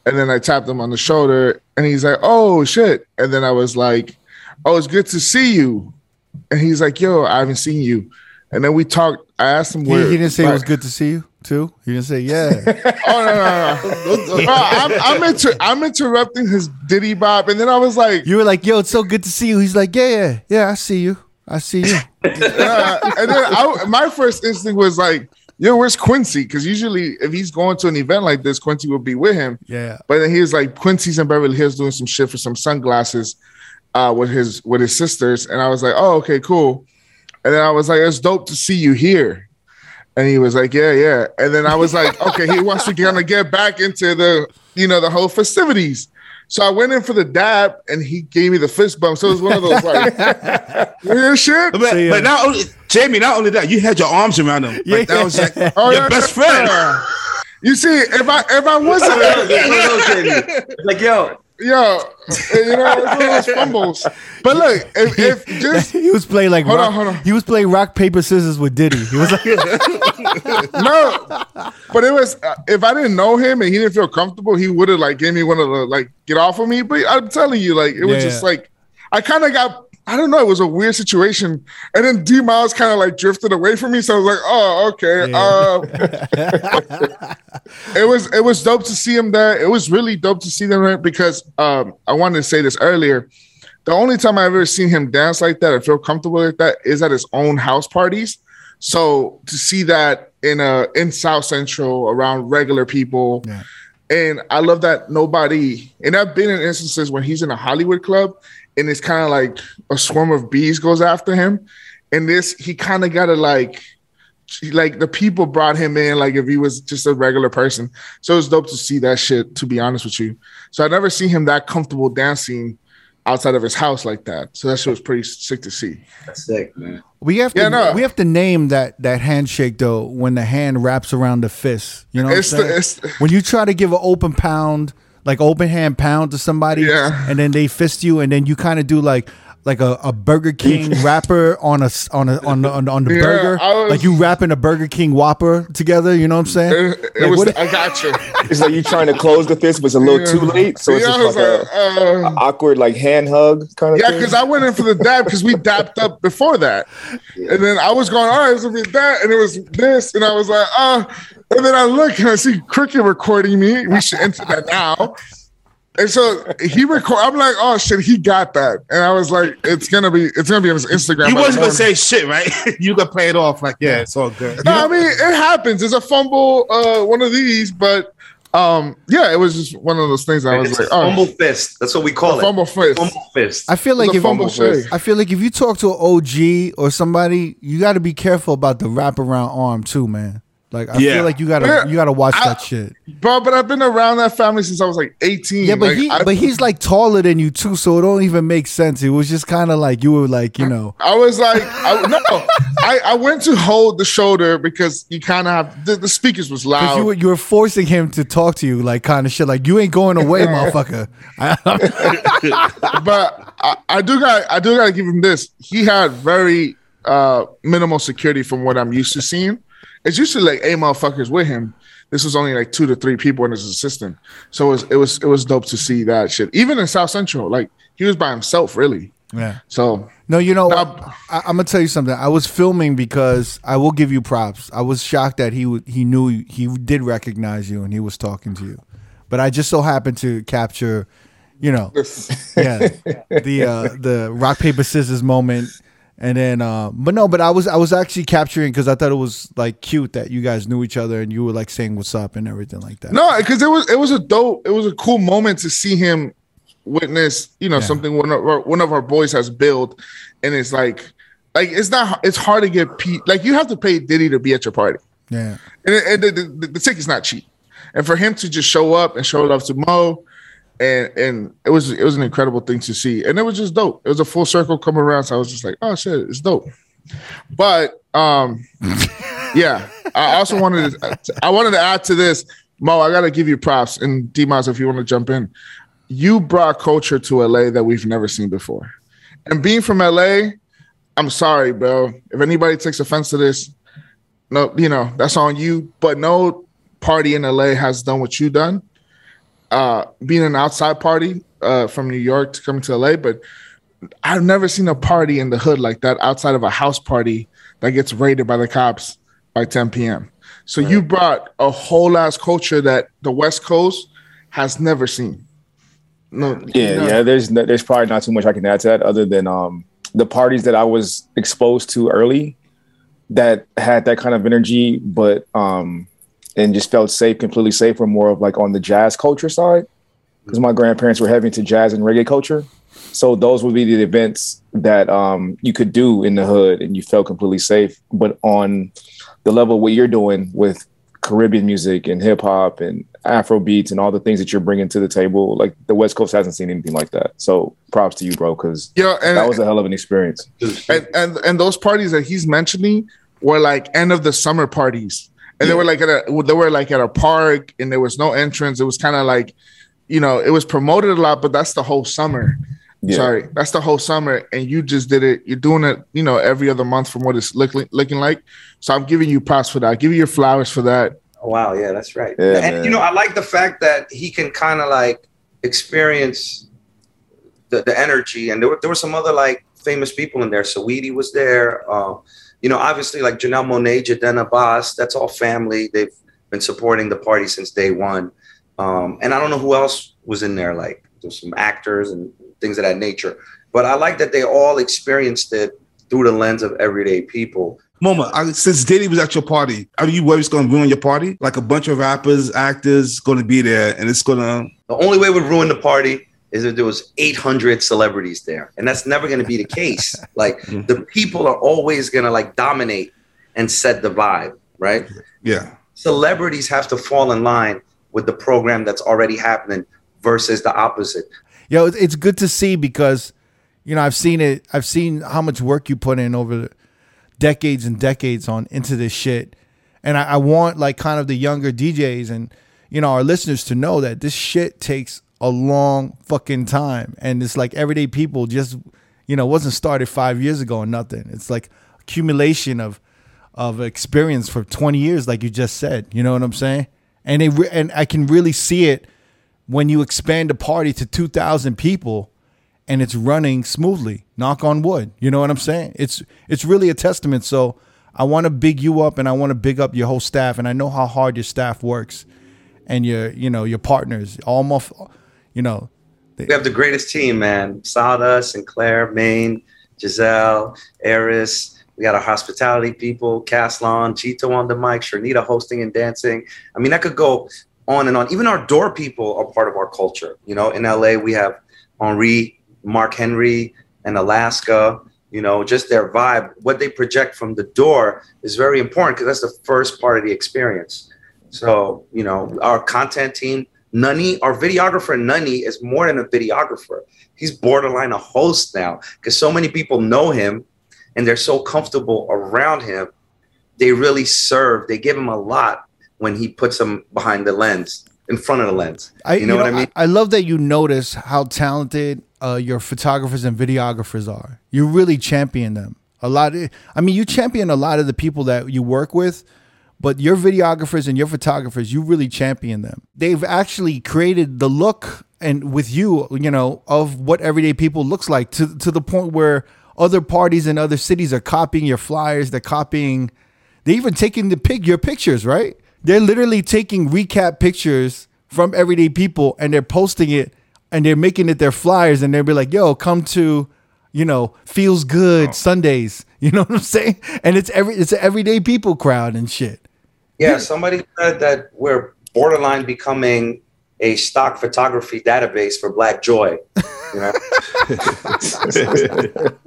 [SPEAKER 3] And then I tapped him on the shoulder and he's like, oh shit. And then I was like, oh, it's good to see you. And he's like, yo, I haven't seen you. And then we talked. I asked him
[SPEAKER 1] He,
[SPEAKER 3] where
[SPEAKER 1] he didn't say it was good to see you too. He didn't say yeah. <laughs>
[SPEAKER 3] Oh no, no, no. no <laughs> I'm, I'm, inter- I'm interrupting his Diddy Bop. And then I was like,
[SPEAKER 1] You were like, "Yo, it's so good to see you." He's like, "Yeah, yeah, yeah, I see you. I see you."
[SPEAKER 3] uh, <laughs> and then I, my first instinct was like, yo, where's Quincy? Because usually if he's going to an event like this, Quincy will be with him.
[SPEAKER 1] Yeah,
[SPEAKER 3] But then he was like, Quincy's in Beverly Hills doing some shit for some sunglasses uh, with his with his sisters. And I was like, oh, okay, cool. And then I was like, it's dope to see you here. And he was like, yeah, yeah. And then I was like, <laughs> okay, he wants to kind of get back into the, you know, the whole festivities. So I went in for the dab and he gave me the fist bump. So it was one of those like, <laughs> weird shit.
[SPEAKER 4] But,
[SPEAKER 1] So, yeah.
[SPEAKER 4] but not only Jamie, not only that, you had your arms around him. Like that was like <laughs>
[SPEAKER 3] Oh,
[SPEAKER 4] your
[SPEAKER 3] yeah,
[SPEAKER 4] best friend.
[SPEAKER 3] You see, if I if I wasn't
[SPEAKER 5] like yo,
[SPEAKER 3] yo, you know, it's one of those <laughs> fumbles. But look, if, if <laughs> just <laughs>
[SPEAKER 1] he was playing like
[SPEAKER 3] Hold
[SPEAKER 1] rock,
[SPEAKER 3] on, hold on.
[SPEAKER 1] he was playing rock paper scissors with Diddy. He was like,
[SPEAKER 3] no, but it was uh, if I didn't know him and he didn't feel comfortable, he would have like gave me one of the like get off of me. But I'm telling you, like it was
[SPEAKER 1] Yeah,
[SPEAKER 3] just
[SPEAKER 1] yeah.
[SPEAKER 3] like I kind of got. I don't know. It was a weird situation, and then D Miles kind of like drifted away from me. So I was like, "Oh, okay." Uh, <laughs> it was it was dope to see him there. It was really dope to see them there because um, I wanted to say this earlier. The only time I've ever seen him dance like that and feel comfortable like that is at his own house parties. So to see that in a in South Central around regular people,
[SPEAKER 1] Yeah.
[SPEAKER 3] and I love that nobody. And I've been in instances when he's in a Hollywood club, and it's kind of like a swarm of bees goes after him. And this, he kind of got to like, like the people brought him in like if he was just a regular person. So it was dope to see that shit. To be honest with you, so I never seen him that comfortable dancing outside of his house like that. So that shit was pretty sick to see.
[SPEAKER 5] that's sick, man.
[SPEAKER 1] we have to
[SPEAKER 3] Yeah, no.
[SPEAKER 1] we have to name that that handshake though when the hand wraps around the fist. You know, what I'm
[SPEAKER 3] It's the- it's-
[SPEAKER 1] when you try to give an open pound, like open hand pound to somebody,
[SPEAKER 3] Yeah.
[SPEAKER 1] and then they fist you, and then you kind of do like. Like a, a Burger King <laughs> wrapper on a s- on a on the, on the, on the
[SPEAKER 3] Yeah,
[SPEAKER 1] burger,
[SPEAKER 3] was-
[SPEAKER 1] like you wrapping a Burger King Whopper together. You know what I'm saying?
[SPEAKER 3] It, it
[SPEAKER 1] Like,
[SPEAKER 3] was.
[SPEAKER 1] what-
[SPEAKER 3] I got you. <laughs>
[SPEAKER 2] It's like you trying to close the fist, but it's a little too late. So it's
[SPEAKER 3] Yeah,
[SPEAKER 2] just like
[SPEAKER 3] like,
[SPEAKER 2] a,
[SPEAKER 3] uh,
[SPEAKER 2] a awkward like hand hug kind of
[SPEAKER 3] Yeah, because I went in for the dab because we dapped up before that. And then I was going, all right, it's gonna be that. And it was this. And I was like, uh, and then I look and I see Cricket recording me. We should enter that now. And so he record. I'm like, oh shit, he got that. And I was like, it's gonna be, it's gonna be on his Instagram.
[SPEAKER 4] You
[SPEAKER 3] by the
[SPEAKER 4] wasn't gonna say shit, right? <laughs> you could play it off like, yeah, it's all good.
[SPEAKER 3] No, I mean it happens. It's a fumble, uh, one of these, but um, yeah, it was just one of those things. I was
[SPEAKER 5] It's
[SPEAKER 3] like,
[SPEAKER 5] a
[SPEAKER 3] oh,
[SPEAKER 5] fumble fist. That's what we call it.
[SPEAKER 3] fumble fist.
[SPEAKER 5] Fumble fist.
[SPEAKER 1] I feel like if
[SPEAKER 3] fumble
[SPEAKER 2] fist.
[SPEAKER 3] fist.
[SPEAKER 1] I feel like if you talk to an OG or somebody, you got to be careful about the wraparound arm too, man. Like I
[SPEAKER 4] Yeah.
[SPEAKER 1] feel like you gotta
[SPEAKER 3] Yeah.
[SPEAKER 1] you gotta watch
[SPEAKER 3] I-
[SPEAKER 1] that shit.
[SPEAKER 3] Bro, but I've been around that family since I was like 18.
[SPEAKER 1] Yeah, but
[SPEAKER 3] Like,
[SPEAKER 1] he
[SPEAKER 3] I,
[SPEAKER 1] but he's like taller than you too, so it don't even make sense. It was just kind of like you were like you know.
[SPEAKER 3] I was like, I, no, I, I went to hold the shoulder because you kind of have the, the speakers was
[SPEAKER 1] Cause
[SPEAKER 3] loud.
[SPEAKER 1] you were you were forcing him to talk to you like kind of shit like you ain't going away, <laughs> motherfucker. <laughs>
[SPEAKER 3] but I, I do got I do got to give him this. He had very uh minimal security from what I'm used to seeing. It's usually like eight motherfuckers with him. This was only like two to three people and his assistant. So it was it was it was dope to see that shit. Even in South Central, like he was by himself, really.
[SPEAKER 1] yeah.
[SPEAKER 3] So
[SPEAKER 1] No, you know,
[SPEAKER 3] Now-
[SPEAKER 1] I, I'm gonna tell you something. I was filming because I will give you props. I was shocked that he would he knew you- he did recognize you and he was talking to you, but I just so happened to capture, you know, yeah, the uh, the rock paper scissors moment, and then, uh, but no, but I was I was actually capturing because I thought it was like cute that you guys knew each other and you were like saying what's up and everything like that.
[SPEAKER 3] No, because it was it was a dope, it was a cool moment to see him witness, you know,
[SPEAKER 1] Yeah.
[SPEAKER 3] something one of our, one of our boys has built, and it's like, like it's not, it's hard to get pe- like you have to pay Diddy to be at your party,
[SPEAKER 1] Yeah,
[SPEAKER 3] and, and the, the, the ticket's not cheap, and for him to just show up and show love to Mo, and and it was it was an incredible thing to see, and it was just dope. It was a full circle come around, so I was just like, oh shit, it's dope. But um, <laughs> yeah, I also wanted to, I wanted to add to this, Mo. I got to give you props, and Dimas, if you want to jump in, you brought culture to LA that we've never seen before, and being from LA, I'm sorry, bro. If anybody takes offense to this, no, you know that's on you. But no party in LA has done what you've done. Uh, being an outside party uh, from New York to come to LA, but I've never seen a party in the hood like that outside of a house party that gets raided by the cops by 10 p.m. So you brought a whole ass culture that the West Coast has never seen. No,
[SPEAKER 2] Yeah,
[SPEAKER 3] no.
[SPEAKER 2] yeah. There's no- there's probably not too much I can add to that other than um the parties that I was exposed to early that had that kind of energy, but um and just felt safe, completely safe, were more of like on the jazz culture side because my grandparents were heavy into jazz and reggae culture. So those would be the events that um you could do in the hood and you felt completely safe. But on the level of what you're doing with Caribbean music and hip hop and Afro beats and all the things that you're bringing to the table, like the West Coast hasn't seen anything like that. So props to you, bro, because
[SPEAKER 3] Yeah, and,
[SPEAKER 2] that was a hell of an experience.
[SPEAKER 3] and and and those parties that he's mentioning were like end of the summer parties, and they were like at a they were like at a park, and there was no entrance. It was kind of like, you know, it was promoted a lot, but that's the whole summer.
[SPEAKER 2] Yeah.
[SPEAKER 3] Sorry, that's the whole summer, and you just did it. You're doing it, you know, every other month from what it's looking looking like. So I'm giving you props for that. I give you your flowers for that.
[SPEAKER 5] Oh, wow, yeah, that's right.
[SPEAKER 2] Yeah,
[SPEAKER 5] and
[SPEAKER 2] man.
[SPEAKER 5] you know, I like the fact that he can kind of like experience the, the energy. And there were there were some other like famous people in there. Saweetie was there. Um, you know, obviously like Janelle Monáe, Jaden Abbas, that's all family. They've been supporting the party since day one. Um, and I don't know who else was in there. Like there's some actors and things of that nature. But I like that they all experienced it through the lens of everyday people.
[SPEAKER 4] Moma, I, since Diddy was at your party, are you worried it's going to ruin your party? Like a bunch of rappers, actors going to be there, and it's going to.
[SPEAKER 5] The only way it would ruin the party is that there was 800 celebrities there, and that's never going to be the case. <laughs> like mm-hmm. the people are always going to like dominate and set the vibe, right?
[SPEAKER 4] Yeah.
[SPEAKER 5] Celebrities have to fall in line with the program that's already happening versus the opposite.
[SPEAKER 1] Yo, it's- it's good to see because, you know, I've seen it. I've seen how much work you put in over the decades and decades on into this shit, and I, I want like kind of the younger DJs and you know our listeners to know that this shit takes a long fucking time, and it's like everyday people just, you know, wasn't started five years ago or nothing. It's like accumulation of of experience for 20 years like you just said. You know what i'm saying? And it re- and i can really see it when you expand a party to 2000 people and it's running smoothly. Knock on wood. You know what i'm saying? It's it's really a testament. So i want to big you up and i want to big up your whole staff. And i know how hard your staff works and your you know your partners. Almost you know
[SPEAKER 5] We have the greatest team, man. Sawdust, Sinclair, Maine, Giselle, Eris. We got our hospitality people, Caslon, Chito on the mic, Sharnita hosting and dancing. I mean, I could go on and on. Even our door people are part of our culture. You know, in LA we have Henri, Mark Henry, and Alaska. You know, just their vibe, what they project from the door is very important because that's the first part of the experience. So, you know, our content team, Nunny, our videographer Nunny is more than a videographer. He's borderline a host now because so many people know him and they're so comfortable around him. They really serve. They give him a lot when he puts them behind the lens, in front of the lens.
[SPEAKER 1] I,
[SPEAKER 5] you know, what I mean?
[SPEAKER 1] I, love that you notice how talented uh, your photographers and videographers are. You really champion them a lot. Of, I mean, you champion a lot of the people that you work with, but your videographers and your photographers, you really champion them. They've actually created the look and with you, you know, of what everyday people looks like to to the point where other parties in other cities are copying your flyers. They're copying. They're even taking the pic your pictures, right? They're literally taking recap pictures from everyday people and they're posting it and they're making it their flyers and they'll be like, yo, come to, you know, feels good oh. Sundays. <laughs> You know what I'm saying? And it's every it's an everyday people crowd and shit.
[SPEAKER 5] Yeah, somebody said that we're borderline becoming a stock photography database for Black Joy. You know? <laughs>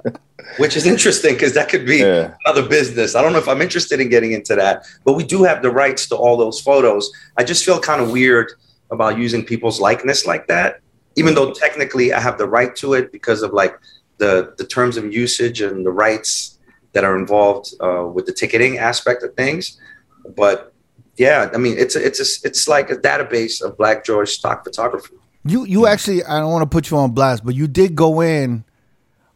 [SPEAKER 5] Which is interesting because that could be yeah. another business. I don't know if I'm interested in getting into that, but we do have the rights to all those photos. I just feel kind of weird about using people's likeness like that, even though technically I have the right to it because of like the the terms of usage and the rights that are involved uh, with the ticketing aspect of things. But yeah, I mean, it's a, it's a, it's like a database of Black Joy stock photography.
[SPEAKER 1] You you actually, I don't want to put you on blast, but you did go in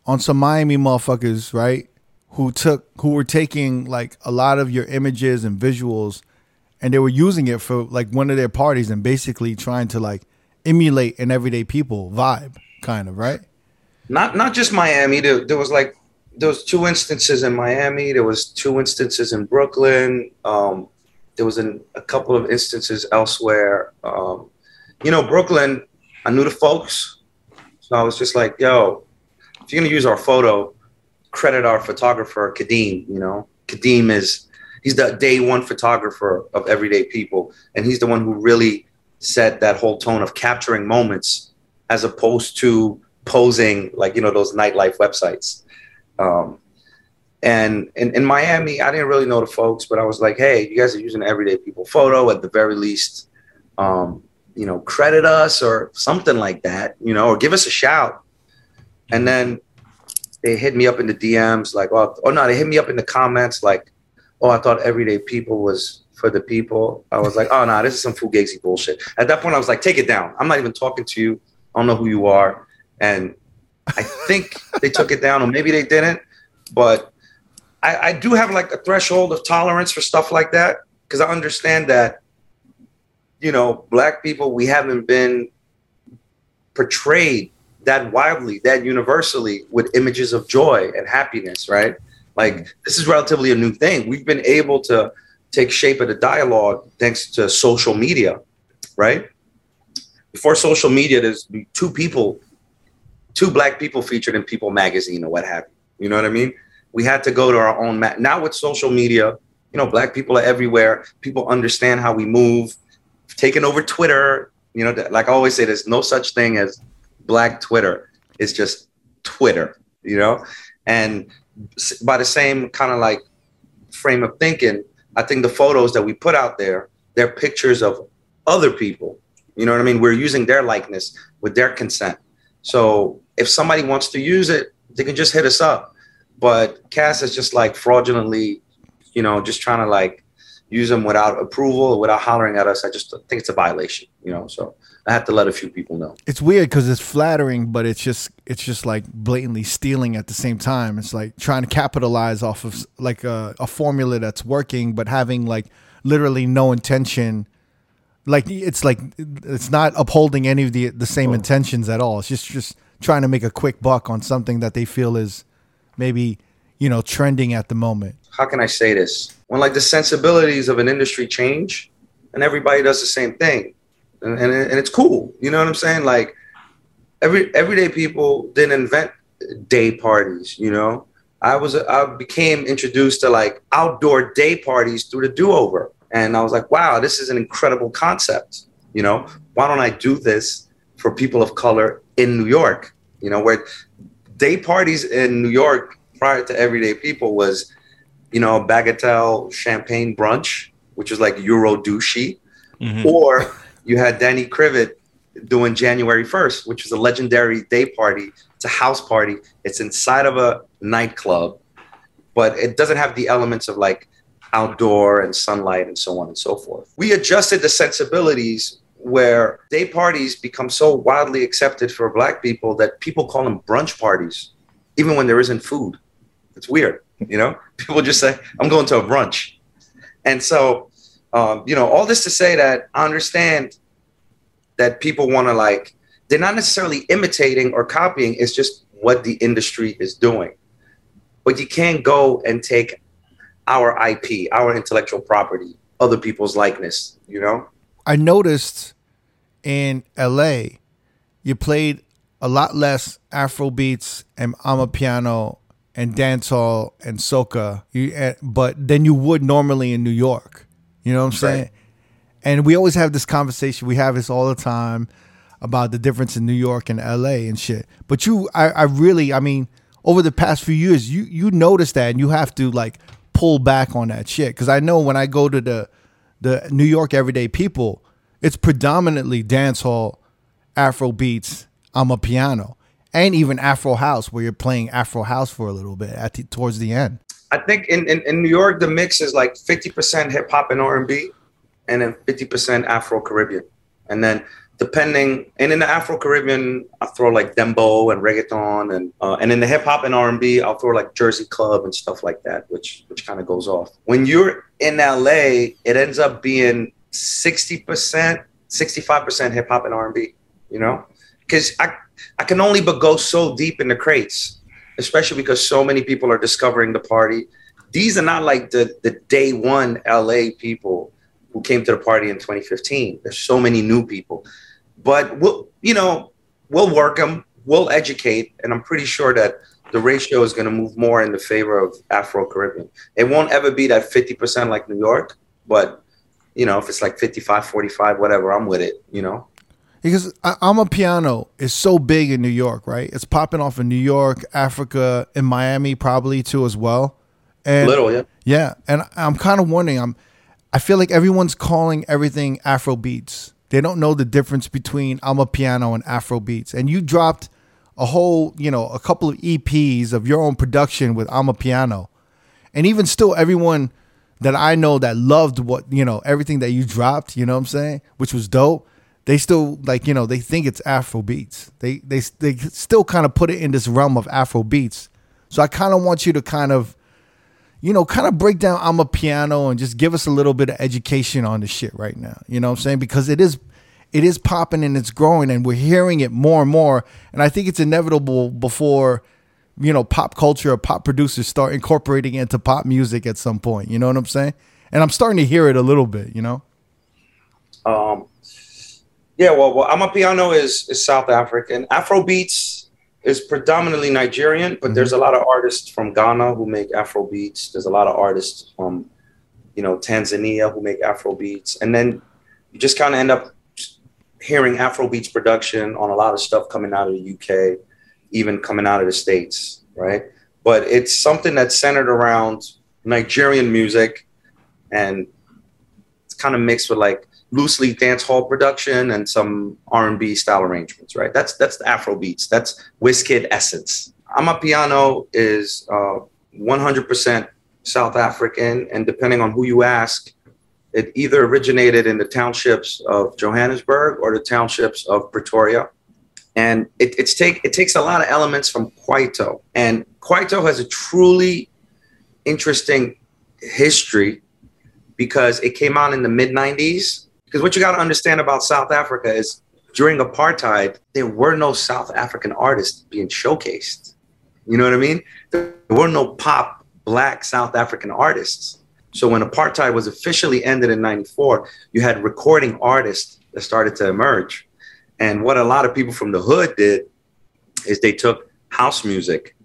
[SPEAKER 1] on some Miami motherfuckers, right? Who took who were taking like a lot of your images and visuals, and they were using it for like one of their parties and basically trying to like emulate an everyday people vibe, kind of, right?
[SPEAKER 5] Not not just Miami. There, there was like there was two instances in Miami. There was two instances in Brooklyn. Um, there was an, a couple of instances elsewhere. Um, you know, Brooklyn, I knew the folks. So I was just like, yo, if you're to use our photo, credit our photographer, Kadeem. You know, Kadeem is, he's the day one photographer of everyday people. And he's the one who really set that whole tone of capturing moments as opposed to posing like, you know, those nightlife websites. Um, and in, in Miami, I didn't really know the folks, but I was like, hey, you guys are using everyday people photo at the very least. Um, you know, credit us or something like that, you know, or give us a shout. And then they hit me up in the DMs, like, oh, oh no, they hit me up in the comments, like, oh, I thought everyday people was for the people. I was like, oh no, this is some fugazi bullshit. At that point, I was like, take it down. I'm not even talking to you. I don't know who you are. And I think they took it down, or maybe they didn't. But I, I do have like a threshold of tolerance for stuff like that because I understand that, you know, black people, we haven't been portrayed that widely, that universally with images of joy and happiness, right? Like this is relatively a new thing. We've been able to take shape of the dialogue thanks to social media, right? Before social media, there's two people, two black people featured in People magazine or what have you. You know what I mean? we had to go to our own map. Now with social media, you know, black people are everywhere. People understand how we move. Taking over Twitter, you know, like I always say, there's no such thing as black Twitter. It's just Twitter, you know? And by the same kind of like frame of thinking, I think the photos that we put out there, they're pictures of other people. You know what I mean? We're using their likeness with their consent. So if somebody wants to use it, they can just hit us up. But Cass is just like fraudulently, you know, just trying to like use them without approval, without hollering at us. I just think it's a violation, you know. So I have to let a few people know.
[SPEAKER 1] It's weird because it's flattering, but it's just it's just like blatantly stealing at the same time. It's like trying to capitalize off of like a, a formula that's working, but having like literally no intention. Like it's like it's not upholding any of the the same oh. intentions at all. It's just just trying to make a quick buck on something that they feel is maybe you know trending at the moment.
[SPEAKER 5] How can i say this? When like the sensibilities of an industry change and everybody does the same thing and, and, and it's cool you know what i'm saying? Like every everyday people didn't invent day parties you know? I was i became introduced to like outdoor day parties through the do-over and i was like wow this is an incredible concept You know, why don't I do this for people of color in New York? You know, where day parties in New York prior to everyday people was, you know, bagatelle champagne brunch, which was like Euro douchey,
[SPEAKER 6] Mm-hmm.
[SPEAKER 5] or you had Danny Krivit doing January 1st, which was a legendary day party. It's a house party. It's inside of a nightclub, but it doesn't have the elements of like outdoor and sunlight and so on and so forth. We adjusted the sensibilities where day parties become so widely accepted for black people that people call them brunch parties, even when there isn't food. It's weird, you know? <laughs> People just say, I'm going to a brunch. And so, um, you know, all this to say that I understand that people want to like, they're not necessarily imitating or copying, it's just what the industry is doing. But you can't go and take our IP, our intellectual property, other people's likeness, you know?
[SPEAKER 1] I noticed in LA, you played a lot less Afro beats and Amapiano and dancehall and soca, you, eh, but than you would normally in New York. You know what I'm saying?
[SPEAKER 5] Right.
[SPEAKER 1] And we always have this conversation. We have this all the time about the difference in New York and LA and shit. But you, I, I really, I mean, over the past few years, you you notice that, and you have to like pull back on that shit. Because I know when I go to the the New York everyday people, it's predominantly dancehall, Afro beats, Amapiano, and even Afro house, where you're playing Afro house for a little bit at the, towards the end.
[SPEAKER 5] I think in, in, in New York, the mix is like 50% hip hop and R&B and then 50% Afro Caribbean. And then depending, and in the Afro Caribbean, I throw like dembow and reggaeton. And, uh, and in the hip hop and R&B, I'll throw like Jersey Club and stuff like that, which, which kind of goes off. When you're in LA, it ends up being 60%, 65% hip hop and R&B, you know? Because I, I can only but go so deep in the crates especially because so many people are discovering the party. These are not like the the day one LA people who came to the party in 2015. There's so many new people, but we'll you know we'll work them, we'll educate, and I'm pretty sure that the ratio is going to move more in the favor of Afro Caribbean. It won't ever be that 50% like New York, but you know if it's like 55, 45, whatever, I'm with it. You know.
[SPEAKER 1] because Amapiano is so big in New York, right? It's popping off in New York, Africa, in Miami probably too as well. And
[SPEAKER 5] Little, yeah.
[SPEAKER 1] yeah, and I'm kind of wondering. I'm, I feel like everyone's calling everything Afro beats. They don't know the difference between Amapiano and Afro beats. And you dropped a whole, you know, a couple of EPs of your own production with Amapiano, and even still, everyone that I know that loved what you know everything that you dropped. You know what I'm saying? Which was dope they still like you know they think it's Afro beats. They they they still kind of put it in this realm of Afro beats. So I kind of want you to kind of, you know, kind of break down Amapiano and just give us a little bit of education on the shit right now. You know what I'm saying? Because it is it is popping and it's growing and we're hearing it more and more. And I think it's inevitable before, you know, pop culture or pop producers start incorporating it into pop music at some point. You know what I'm saying? And I'm starting to hear it a little bit, you know?
[SPEAKER 5] Um, yeah, well, well, Amapiano is is South African. Afro beats is predominantly Nigerian, but there's a mm-hmm. lot of artists from Ghana who make Afro beats. There's a lot of artists from, you know, Tanzania who make Afro beats, and then you just kind of end up hearing Afro beats production on a lot of stuff coming out of the UK, even coming out of the states, right? But it's something that's centered around Nigerian music, and it's kind of mixed with like loosely dance hall production and some R&B style arrangements, right? That's that's the Afro beats. That's Wizkid essence. Amapiano is uh, 100% South African, and depending on who you ask, it either originated in the townships of Johannesburg or the townships of Pretoria. And it, it's take it takes a lot of elements from Kwaito, and Kwaito has a truly interesting history because it came out in the mid 90s because what you got to understand about South Africa is during apartheid, there were no South African artists being showcased. You know what I mean? There were no pop black South African artists. So when apartheid was officially ended in 94, you had recording artists that started to emerge. And what a lot of people from the hood did is they took house music,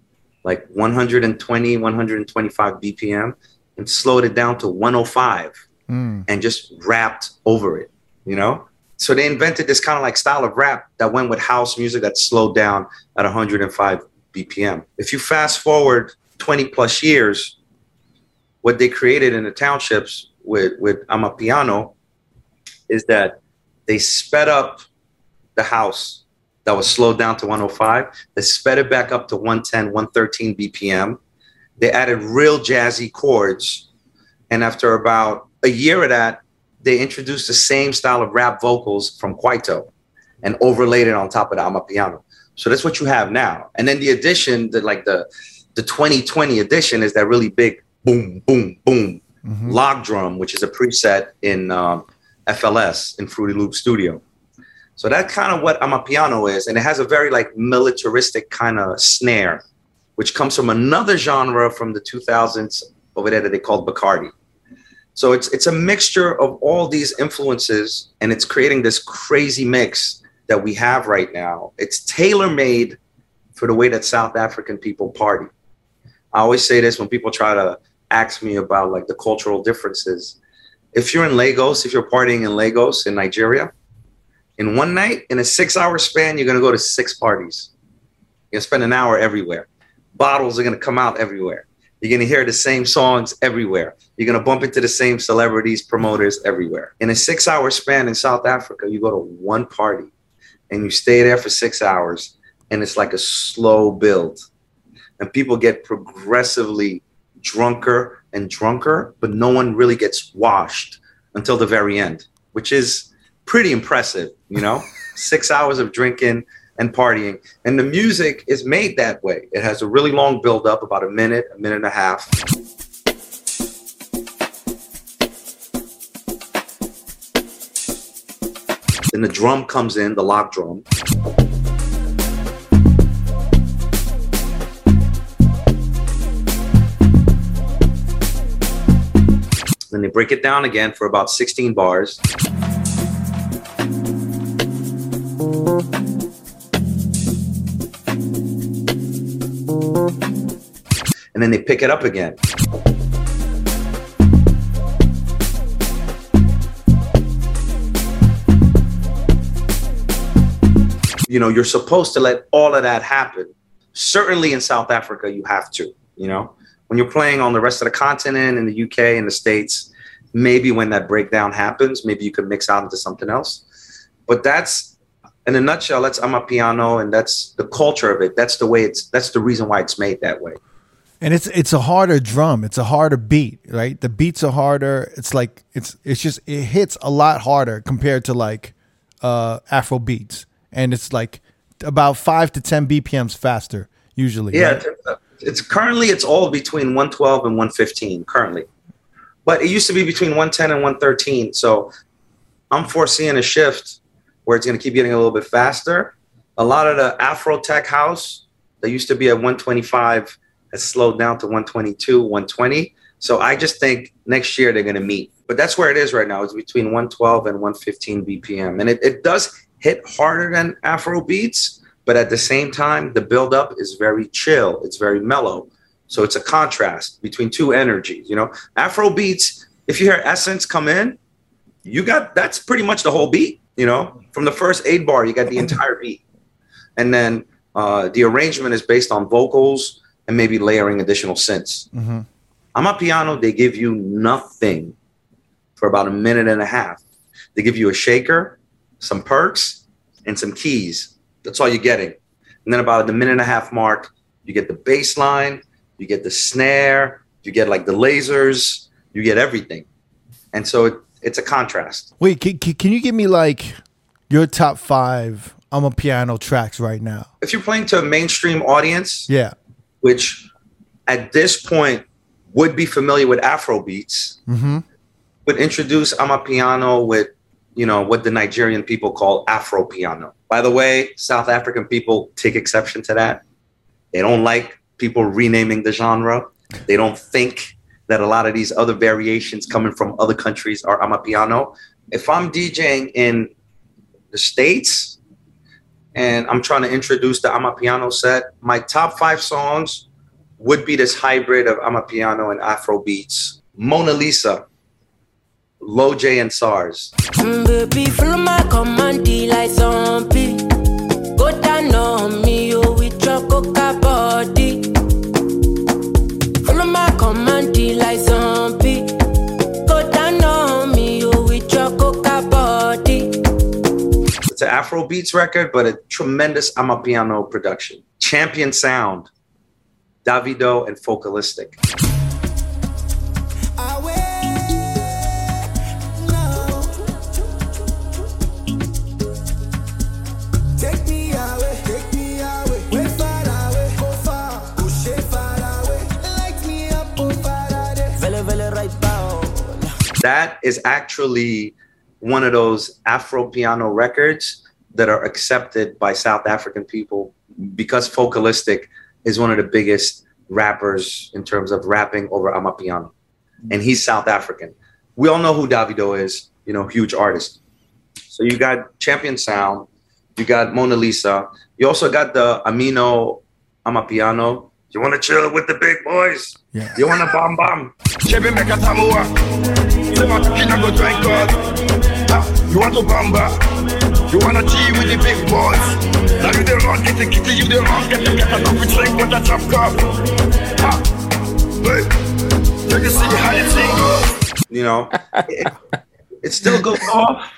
[SPEAKER 5] like 120, 125 BPM, and slowed it down to 105
[SPEAKER 1] Mm.
[SPEAKER 5] and just rapped over it, you know? So they invented this kind of like style of rap that went with house music that slowed down at 105 BPM. If you fast forward 20 plus years, what they created in the townships with with Amapiano is that they sped up the house that was slowed down to 105. They sped it back up to 110, 113 BPM. They added real jazzy chords. And after about a year of that, they introduced the same style of rap vocals from Kwaito and overlaid it on top of the Amapiano. So that's what you have now. And then the addition, the like the the 2020 edition is that really big boom, boom, boom
[SPEAKER 1] Mhm.
[SPEAKER 5] log drum, which is a preset in um, FLS in Fruity Loop Studio. So that's kind of what Amapiano is, and it has a very like militaristic kind of snare, which comes from another genre from the 2000s over there that they called Bacardi. So it's it's a mixture of all these influences, and it's creating this crazy mix that we have right now. It's tailor made for the way that South African people party. I always say this when people try to ask me about like the cultural differences. If you're in Lagos, if you're partying in Lagos in Nigeria, in one night, in a six hour span, you're gonna go to six parties. You're gonna spend an hour everywhere. Bottles are gonna come out everywhere. You're gonna hear the same songs everywhere. You're gonna bump into the same celebrities, promoters everywhere. In a six hour span in South Africa, you go to one party and you stay there for six hours, and it's like a slow build. And people get progressively drunker and drunker, but no one really gets washed until the very end, which is pretty impressive, you know? <laughs> Six hours of drinking and partying. And the music is made that way. It has a really long build up, about a minute, a minute and a half. Then the drum comes in, the log drum. Then they break it down again for about 16 bars. And then they pick it up again. You know, you're supposed to let all of that happen. Certainly in South Africa, you have to, you know when you're playing on the rest of the continent in the UK and the States, maybe when that breakdown happens, maybe you could mix out into something else. But that's in a nutshell, that's Amapiano and that's the culture of it. That's the way it's that's the reason why it's made that way.
[SPEAKER 1] And it's it's a harder drum. It's a harder beat, right? The beats are harder. It's like it's it's just it hits a lot harder compared to like uh Afro beats. And it's like about five to ten BPMs faster usually.
[SPEAKER 5] Yeah,
[SPEAKER 1] right?
[SPEAKER 5] it's, it's currently it's all between 112 and 115 currently. But it used to be between 110 and 113. So I'm foreseeing a shift where it's going to keep getting a little bit faster. A lot of the Afro tech house that used to be at 125 has slowed down to 122, 120. So I just think next year they're going to meet. But that's where it is right now. It's between 112 and 115 BPM. And it, it does hit harder than Afro beats, but at the same time, the buildup is very chill. It's very mellow. So it's a contrast between two energies. You know, Afro beats, if you hear Essence come in, you got that's pretty much the whole beat. You know, from the first eight bar, you got the entire beat. And then uh, the arrangement is based on vocals and maybe layering additional synths.
[SPEAKER 1] hmm
[SPEAKER 5] Amapiano, they give you nothing for about a minute and a half. They give you a shaker, some perks, and some keys. That's all you're getting. And then about the minute and a half mark, you get the bass line, you get the snare, you get like the lasers, you get everything. And so it, it's a contrast.
[SPEAKER 1] Wait, can, can can you give me like your top five Amapiano tracks right now?
[SPEAKER 5] If you're playing to a mainstream audience,
[SPEAKER 1] Yeah.
[SPEAKER 5] Which at this point would be familiar with Afro beats,
[SPEAKER 1] Mm-hmm.
[SPEAKER 5] would introduce Amapiano with, you know, what the Nigerian people call Afro piano. By the way, South African people take exception to that. They don't like people renaming the genre. They don't think that a lot of these other variations coming from other countries are Amapiano. If I'm DJing in the States and I'm trying to introduce the Amapiano set, my top five songs would be this hybrid of Amapiano and Afro beats. Mona Lisa Lojay and
[SPEAKER 6] Sarz.
[SPEAKER 5] It's an Afro Beats record, but a tremendous Amapiano production. Champion sound, Davido and Focalistic. That is actually one of those Afro piano records that are accepted by South African people because Focalistic is one of the biggest rappers in terms of rapping over Amapiano. And he's South African. We all know who Davido is, you know, huge artist. So you got Champion Sound, you got Mona Lisa, you also got the Amino Amapiano. You want to chill with the big boys?
[SPEAKER 1] Yeah.
[SPEAKER 5] You want to bomb bomb?
[SPEAKER 7] You want to bamba You wanna tea with the big boys Now you the wrong, get the kitty, you the wrong Get the cat off, we drink with the top cup Ah, Wait Take a see how thing goes
[SPEAKER 5] you know, it, it still goes off.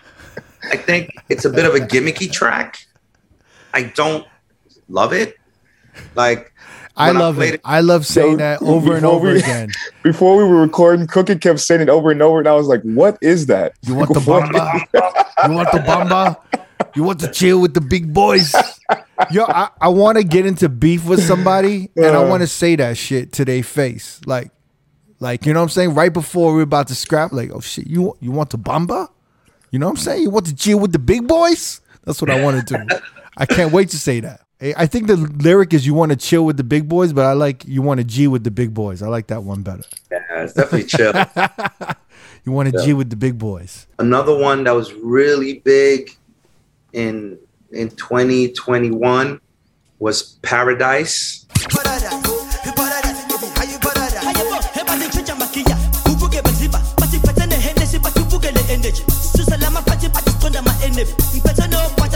[SPEAKER 5] I think it's a bit of a gimmicky track. I don't love it. Like
[SPEAKER 1] I love
[SPEAKER 5] played
[SPEAKER 1] it. I love saying that over and over
[SPEAKER 2] we-
[SPEAKER 1] again. <laughs>
[SPEAKER 2] Before we were recording, Cookie kept saying it over and over, and I was like, "What is that?"
[SPEAKER 1] You want the bamba? You want the bamba? You want to chill with the big boys? Yo, I, I want to get into beef with somebody, and I uh. want to say that shit to their face, like, like you know what I'm saying. Right before we're about to scrap, like, oh shit, you you want the bamba? You know what I'm saying? You want to chill with the big boys? That's what I want to do. <laughs> I can't wait to say that. I I think the lyric is you want to chill with the big boys, but I like you want to G with the big boys. I like that one better.
[SPEAKER 5] yeah, it's definitely chill.
[SPEAKER 1] You want to G with the big boys.
[SPEAKER 5] Another one that was really big in in 2021 was Paradise.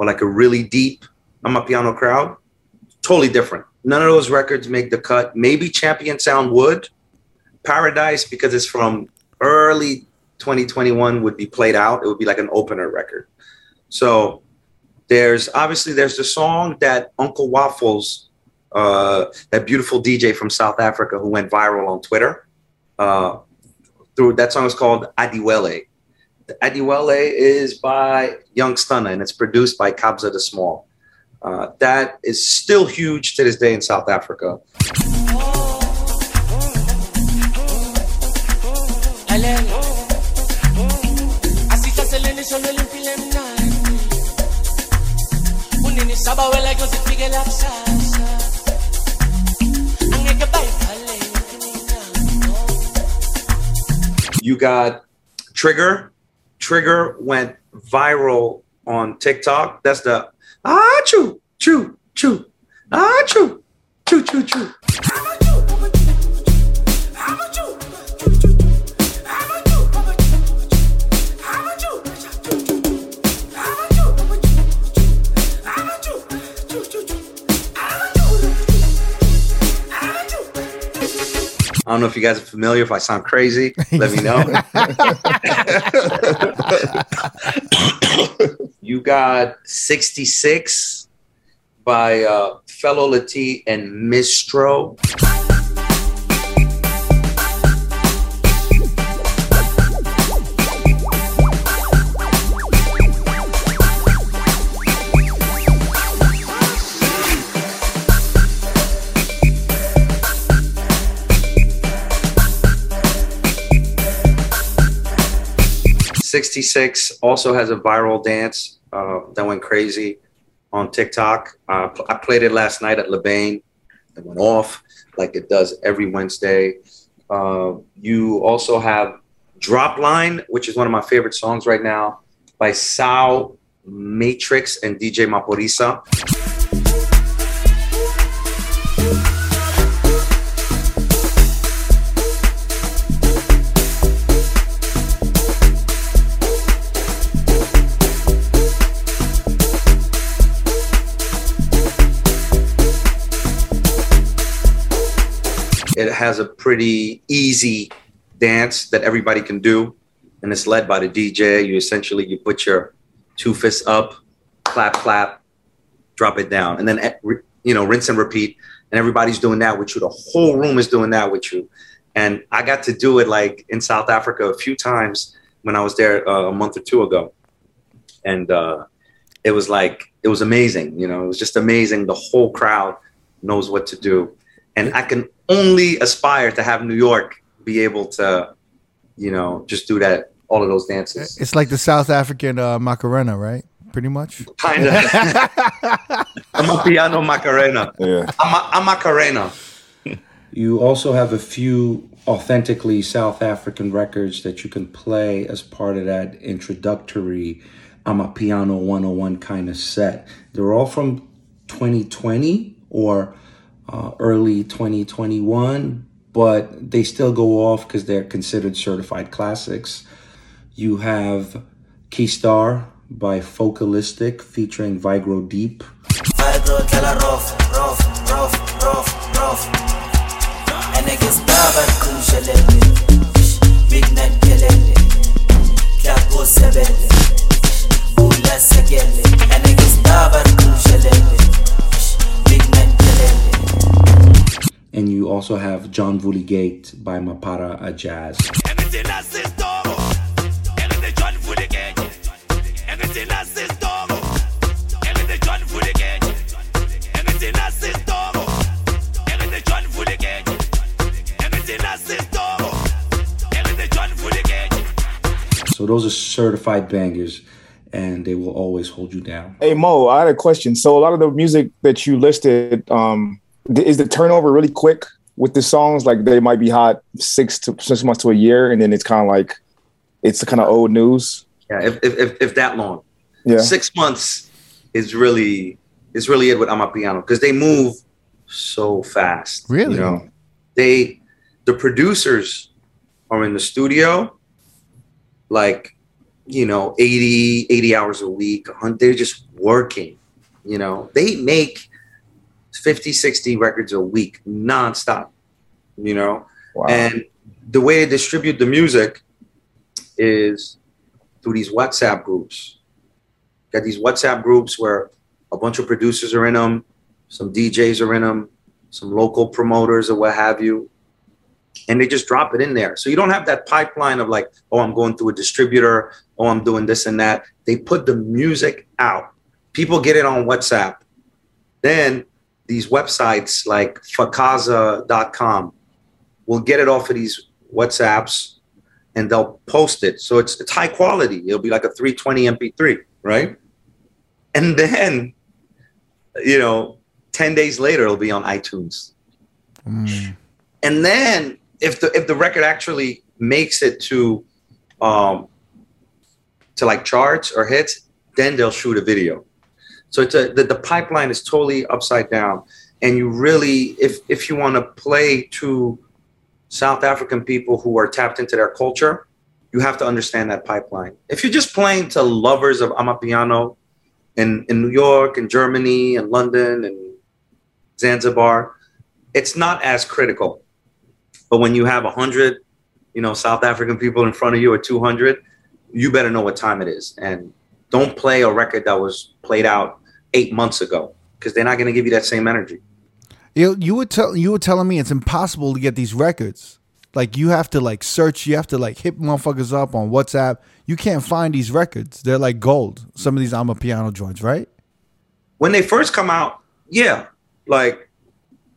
[SPEAKER 5] or like a really deep Amapiano crowd, totally different. None of those records make the cut. Maybe Champion Sound would. Paradise, because it's from early 2021, would be played out. It would be like an opener record. So there's obviously there's the song that Uncle Waffles, uh, that beautiful DJ from South Africa who went viral on Twitter, uh, through that song is called Adiwele. Adiwele is by Young Stunna and it's produced by Kabza De Small. Uh, that is still huge to this day in South Africa. You got Trigger. Trigger went viral on TikTok. That's the ah choo choo choo ah choo choo choo choo. I don't know if you guys are familiar. If I sound crazy, let me know. <laughs> <laughs> <laughs> you got 66 by uh, Felo Le Tee and Myztro. 66 also has a viral dance uh, that went crazy on TikTok. Uh, I played it last night at Le Bain. It went off like it does every Wednesday. Uh, you also have Drop Line, which is one of my favorite songs right now by Sao Matrix and DJ Maphorisa. It has a pretty easy dance that everybody can do, and it's led by the DJ. You essentially you put your two fists up, clap, clap, drop it down, and then eh, you know rinse and repeat. And everybody's doing that with you. The whole room is doing that with you. And I got to do it like in South Africa a few times when I was there uh, a month or two ago, and uh, it was like it was amazing. You know, it was just amazing. The whole crowd knows what to do, and I can only aspire to have New York be able to, you know, just do that all of those dances.
[SPEAKER 1] It's like the South African uh, Macarena, right? Pretty much.
[SPEAKER 5] Kind of. <laughs> Amapiano Macarena.
[SPEAKER 2] Yeah.
[SPEAKER 5] I'm a, I'm Macarena.
[SPEAKER 8] You also have a few authentically South African records that you can play as part of that introductory Amapiano 101 kind of set. They're all from 2020 or uh, early 2021, but they still go off because they're considered certified classics. You have Ke Star by Focalistic featuring Vigro Deep.
[SPEAKER 9] I say, dog. Anything by Mapara the gang.
[SPEAKER 8] So those are certified bangers, and they will always hold you down.
[SPEAKER 2] Hey Mo, I had a question. So a lot of the music that you listed, um, th- is the turnover really quick with the songs? Like they might be hot six to six months to a year, and then it's kind of like it's the kind of old news.
[SPEAKER 5] Yeah, if, if, if, if that long.
[SPEAKER 2] Yeah.
[SPEAKER 5] Six months is really is really it with Amapiano because they move so fast.
[SPEAKER 1] Really?
[SPEAKER 5] You know, they the producers are in the studio like you know 80 80 hours a week they're just working you know they make 50 60 records a week nonstop you know
[SPEAKER 2] Wow.
[SPEAKER 5] and the way they distribute the music is through these WhatsApp groups. Got these WhatsApp groups where a bunch of producers are in them, some DJs are in them, some local promoters or what have you. And they just drop it in there. So you don't have that pipeline of like, oh, I'm going through a distributor, oh, I'm doing this and that. They put the music out. People get it on WhatsApp. Then these websites like Fakaza.com will get it off of these WhatsApps and they'll post it. So it's it's high quality. It'll be like a 320 MP3, right? And then, you know, 10 days later it'll be on iTunes.
[SPEAKER 1] Mm.
[SPEAKER 5] And then if the if the record actually makes it to um to like charts or hits, then they'll shoot a video. So it's a the, the pipeline is totally upside down. And you really if if you want to play to South African people who are tapped into their culture, you have to understand that pipeline. If you're just playing to lovers of Amapiano in, in New York and Germany and London and Zanzibar, it's not as critical. But when you have 100, you know, South African people in front of you or 200, you better know what time it is. And don't play a record that was played out eight months ago because they're not going to give you that same energy.
[SPEAKER 1] You you were tell you were telling me it's impossible to get these records. Like you have to like search, you have to like hit motherfuckers up on WhatsApp. You can't find these records. They're like gold. Some of these Amapiano joints, right?
[SPEAKER 5] when they first come out, yeah, like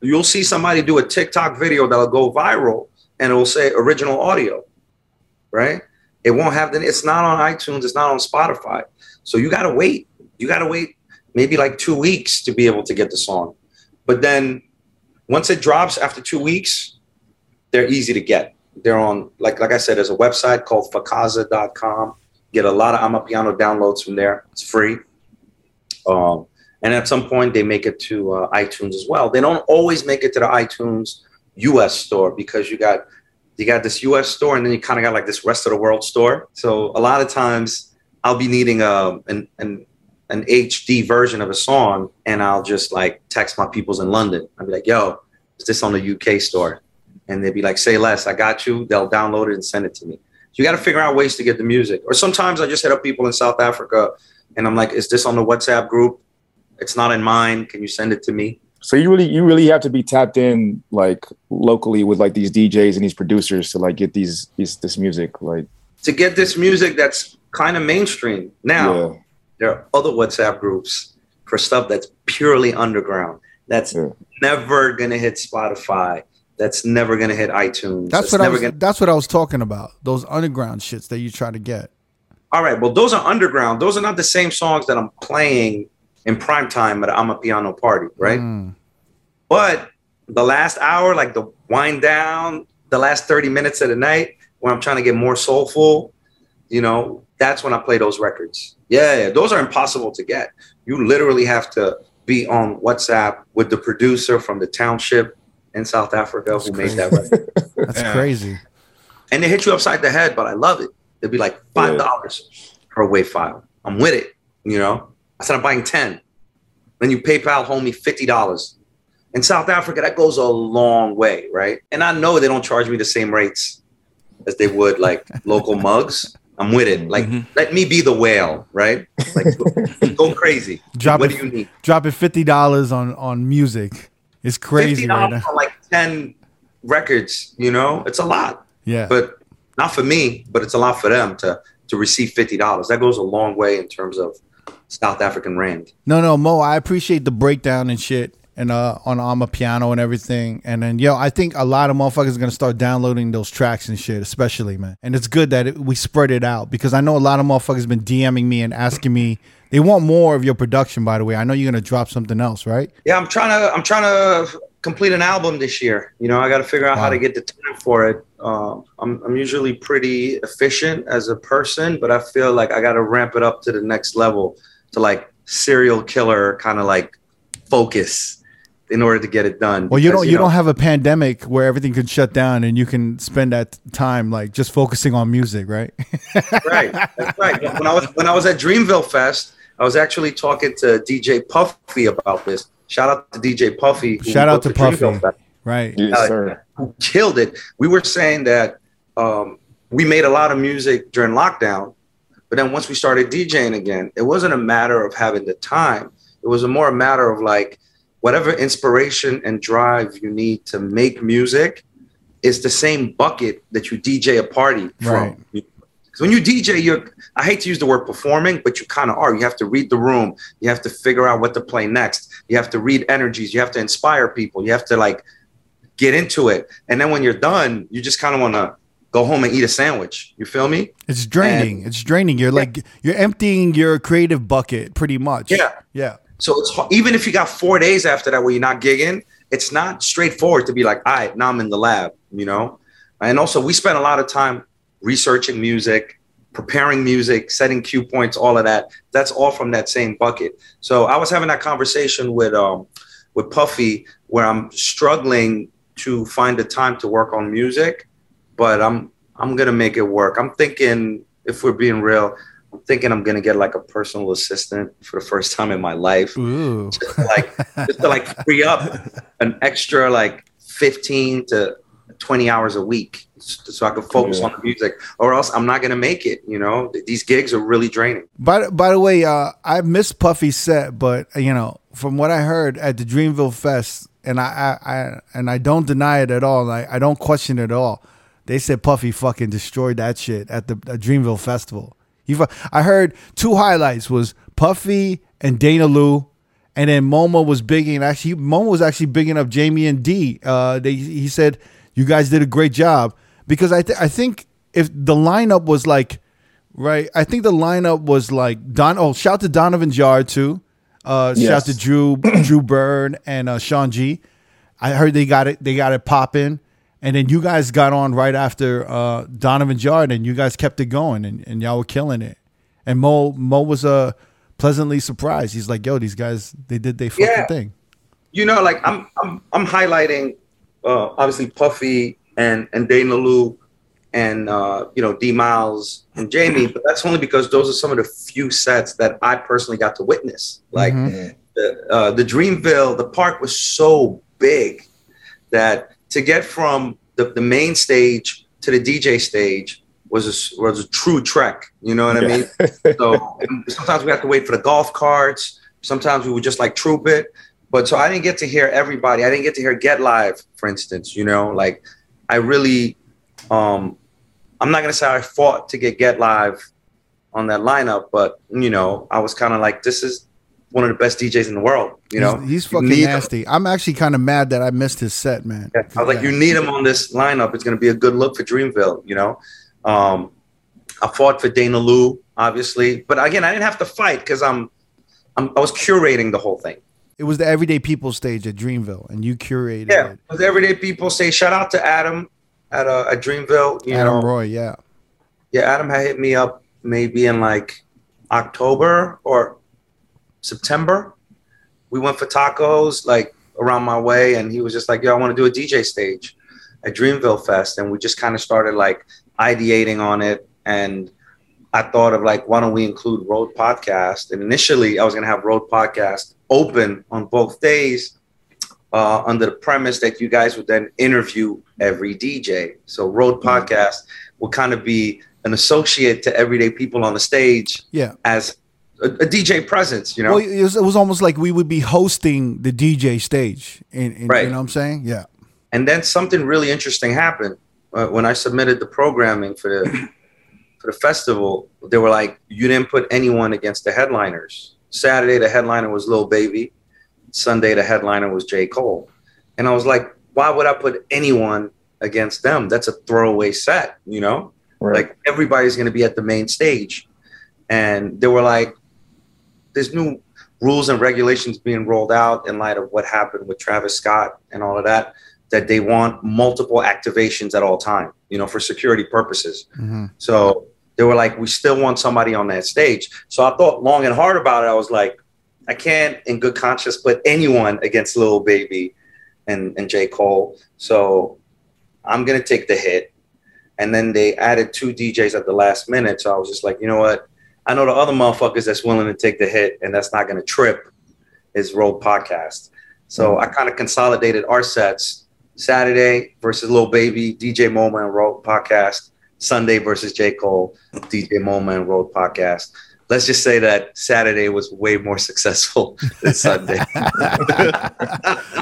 [SPEAKER 5] you'll see somebody do a TikTok video that'll go viral and it will say original audio, right? It won't have the. It's not on iTunes. It's not on Spotify. So you gotta wait. You gotta wait maybe like two weeks to be able to get the song. But then once it drops after two weeks, they're easy to get. They're on like like I said, there's a website called fakaza.com. Get a lot of Amapiano downloads from there. It's free. Um, and at some point they make it to uh, iTunes as well. They don't always make it to the iTunes US store because you got you got this US store and then you kind of got like this rest of the world store. So a lot of times I'll be needing a an an, an HD version of a song and I'll just like text my peoples in London. I'll be like, "Yo, is this on the UK store?" And they'd be like, "Say less, I got you." They'll download it and send it to me. So you got to figure out ways to get the music. Or sometimes I just hit up people in South Africa and I'm like, "Is this on the WhatsApp group?" It's not in mine. Can you send it to me?
[SPEAKER 2] So you really you really have to be tapped in like locally with like these DJs and these producers to like get these these this music like
[SPEAKER 5] To get this music that's kind of mainstream. Now,
[SPEAKER 2] yeah.
[SPEAKER 5] there are other WhatsApp groups for stuff that's purely underground. That's
[SPEAKER 2] Yeah.
[SPEAKER 5] never gonna hit Spotify. That's never gonna hit iTunes.
[SPEAKER 1] That's what I
[SPEAKER 5] never
[SPEAKER 1] was.
[SPEAKER 5] gonna.
[SPEAKER 1] That's what I was talking about. Those underground shits that you try to get.
[SPEAKER 5] All right, well, those are underground. Those are not the same songs that I'm playing in prime time at Amapiano party, right?
[SPEAKER 1] Mm.
[SPEAKER 5] But the last hour, like the wind down, the last 30 minutes of the night, when I'm trying to get more soulful, you know, that's when I play those records. Yeah, yeah, those are impossible to get. You literally have to be on WhatsApp with the producer from the township in South Africa who made that <laughs> record.
[SPEAKER 1] That's
[SPEAKER 4] Yeah.
[SPEAKER 1] crazy.
[SPEAKER 5] And they hit you upside the head, but I love it. It'd be like five dollars per wave file. I'm with it, you know. I said I'm buying ten. Then you PayPal homie fifty dollars. In South Africa, that goes a long way, right? And I know they don't charge me the same rates as they would like <laughs> local mugs. I'm with it. Like, mm-hmm. let me be the whale, right? Like, go, <laughs> go crazy.
[SPEAKER 1] Drop
[SPEAKER 5] what
[SPEAKER 1] it,
[SPEAKER 5] do you need?
[SPEAKER 1] Dropping fifty dollars on on music. It's crazy
[SPEAKER 5] Fifty
[SPEAKER 1] right
[SPEAKER 5] dollars
[SPEAKER 1] now.
[SPEAKER 5] for like ten records. You know, it's a lot.
[SPEAKER 1] Yeah.
[SPEAKER 5] but not for me, but it's a lot for them to to receive fifty dollars. That goes a long way in terms of South African rand.
[SPEAKER 1] No, no, Mo. I appreciate the breakdown and shit, and uh, on Amapiano and everything. And then, yo, I think a lot of motherfuckers are gonna start downloading those tracks and shit, especially man. And it's good that it, we spread it out because I know a lot of motherfuckers been DMing me and asking me they want more of your production. By the way, I know you're gonna drop something else, right?
[SPEAKER 5] Yeah, I'm trying to I'm trying to complete an album this year. You know, I got to figure out how to get the time for it. Um, I'm I'm usually pretty efficient as a person, but I feel like I got to ramp it up to the next level to like serial killer kind of like focus in order to get it done.
[SPEAKER 1] Well, you don't you
[SPEAKER 5] know,
[SPEAKER 1] don't have a pandemic where everything can shut down and you can spend that time like just focusing on music, right? <laughs>
[SPEAKER 5] right. That's right. When I was when I was at Dreamville Fest, I was actually talking to DJ Puffy about this. Shout out to DJ Puffy.
[SPEAKER 1] Shout out to
[SPEAKER 5] booked the Dreamville
[SPEAKER 1] Puffy.
[SPEAKER 5] Fest.
[SPEAKER 1] right.
[SPEAKER 2] Yes,
[SPEAKER 5] Uh,
[SPEAKER 2] sir.
[SPEAKER 5] Who killed it. We were saying that um, we made a lot of music during lockdown, but then once we started DJing again, it wasn't a matter of having the time. It was a more a matter of like whatever inspiration and drive you need to make music is the same bucket that you DJ a party
[SPEAKER 1] Right.
[SPEAKER 5] from. Because when you DJ, you're I hate to use the word performing, but you kind of are. You have to read the room. You have to figure out what to play next. You have to read energies. You have to inspire people. You have to like get into it. And then when you're done, you just kind of want to go home and eat a sandwich. You feel me?
[SPEAKER 1] It's draining. it's draining. You're like you're emptying your creative bucket pretty much.
[SPEAKER 5] Yeah.
[SPEAKER 1] Yeah.
[SPEAKER 5] So it's even if you got four days after that where you're not gigging, it's not straightforward to be like, all right, now I'm in the lab, you know? And also, we spent a lot of time researching music, preparing music, setting cue points, all of that. That's all from that same bucket. So I was having that conversation with um, with Puffy where I'm struggling to find the time to work on music, but I'm I'm gonna make it work. I'm thinking, if we're being real, I'm thinking I'm gonna get like a personal assistant for the first time in my life
[SPEAKER 1] Ooh.
[SPEAKER 5] just like <laughs> just to like free up an extra like 15 to 20 hours a week so I can focus
[SPEAKER 2] Yeah.
[SPEAKER 5] on the music or else I'm not going to make it, you know. These gigs are really draining.
[SPEAKER 1] By by the way, uh, I missed Puffy's set, but you know, from what I heard at the Dreamville Fest, and I, I, I and I don't deny it at all. I, I don't question it at all. They said Puffy fucking destroyed that shit at the at Dreamville Festival. He, fu- I heard two highlights was Puffy and Dana Lou, and then Momo was bigging. Actually, Momo was actually bigging up Jamie and D. Uh, they he said you guys did a great job because I th- I think if the lineup was like, right? I think the lineup was like Don. Oh, shout to Donovan Jar too. Uh,
[SPEAKER 2] Yes.
[SPEAKER 1] Shout to Drew, Drew Bird, and uh, Sean G. I heard they got it. They got it popping, and then you guys got on right after uh, Donovan Jar, and you guys kept it going, and, and y'all were killing it. And Mo Mo was uh, pleasantly surprised. He's like, "Yo, these guys, they did their fucking
[SPEAKER 5] Yeah.
[SPEAKER 1] thing."
[SPEAKER 5] you know, like I'm I'm I'm highlighting uh, obviously Puffy and and Dana Lou and uh, you know D Miles and Jamie, but that's only because those are some of the few sets that I personally got to witness. Like
[SPEAKER 1] Mhm.
[SPEAKER 5] the uh, the Dreamville, the park was so big that to get from the, the main stage to the DJ stage was a, was a true trek. You know what I mean? <laughs> so sometimes we have to wait for the golf carts. Sometimes we would just like troop it. But so I didn't get to hear everybody. I didn't get to hear Get Live, for instance. You know, like I really, um, I'm not gonna say I fought to get Get Live on that lineup, but you know, I was kind of like, this is one of the best DJs in the world. You know,
[SPEAKER 1] he's, he's fucking
[SPEAKER 5] need him.
[SPEAKER 1] nasty. I'm actually kind of mad that I missed his set, man.
[SPEAKER 5] I was like, you need him on this lineup. It's going to be a good look for Dreamville, you know. Um, I fought for Dana Lou, obviously, but again, I didn't have to fight because I'm, I'm, I was curating the whole thing.
[SPEAKER 1] It was the everyday people stage at Dreamville, and you curated
[SPEAKER 5] Yeah,
[SPEAKER 1] it.
[SPEAKER 5] because everyday people say shout out to Adam at uh, at Dreamville. You
[SPEAKER 1] Adam
[SPEAKER 5] know,
[SPEAKER 1] Roy, yeah.
[SPEAKER 5] yeah, Adam had hit me up maybe in like October or September. We went for tacos like around my way, and he was just like, "Yo, I want to do a DJ stage at Dreamville Fest," and we just kind of started like ideating on it. And I thought of like, why don't we include Road Podcast? And initially, I was gonna have Road Podcast open on both days. Uh, under the premise that you guys would then interview every DJ. So Road Podcast will kind of be an associate to everyday people on the stage
[SPEAKER 1] Yeah.
[SPEAKER 5] as a, a DJ presence, you know?
[SPEAKER 1] Well, it was, it was almost like we would be hosting the DJ stage. In, in,
[SPEAKER 5] Right.
[SPEAKER 1] You know what I'm saying? Yeah.
[SPEAKER 5] and then something really interesting happened uh, when I submitted the programming for the <coughs> for the festival. They were like, "You didn't put anyone against the headliners." Saturday, the headliner was Lil Baby. Sunday, the headliner was J. Cole, and I was like, "Why would I put anyone against them? That's a throwaway set, you know."
[SPEAKER 2] Right.
[SPEAKER 5] Like everybody's going to be at the main stage, and they were like, "There's new rules and regulations being rolled out in light of what happened with Travis Scott and all of that." That they want multiple activations at all time, you know, for security purposes.
[SPEAKER 1] Mhm.
[SPEAKER 5] So they were like, we still want somebody on that stage. So I thought long and hard about it. I was like, I can't, in good conscience, put anyone against Lil Baby and, and J. Cole. So I'm going to take the hit. And then they added two DJs at the last minute. So I was just like, you know what? I know the other motherfuckers that's willing to take the hit and that's not going to trip is Road Podcast. So mm-hmm. I kind of consolidated our sets Saturday versus Lil Baby, DJ Moma and Road Podcast. Sunday versus J. Cole, DJ Moma and Road Podcast. Let's just say that Saturday was way more successful <laughs> than Sunday. <laughs>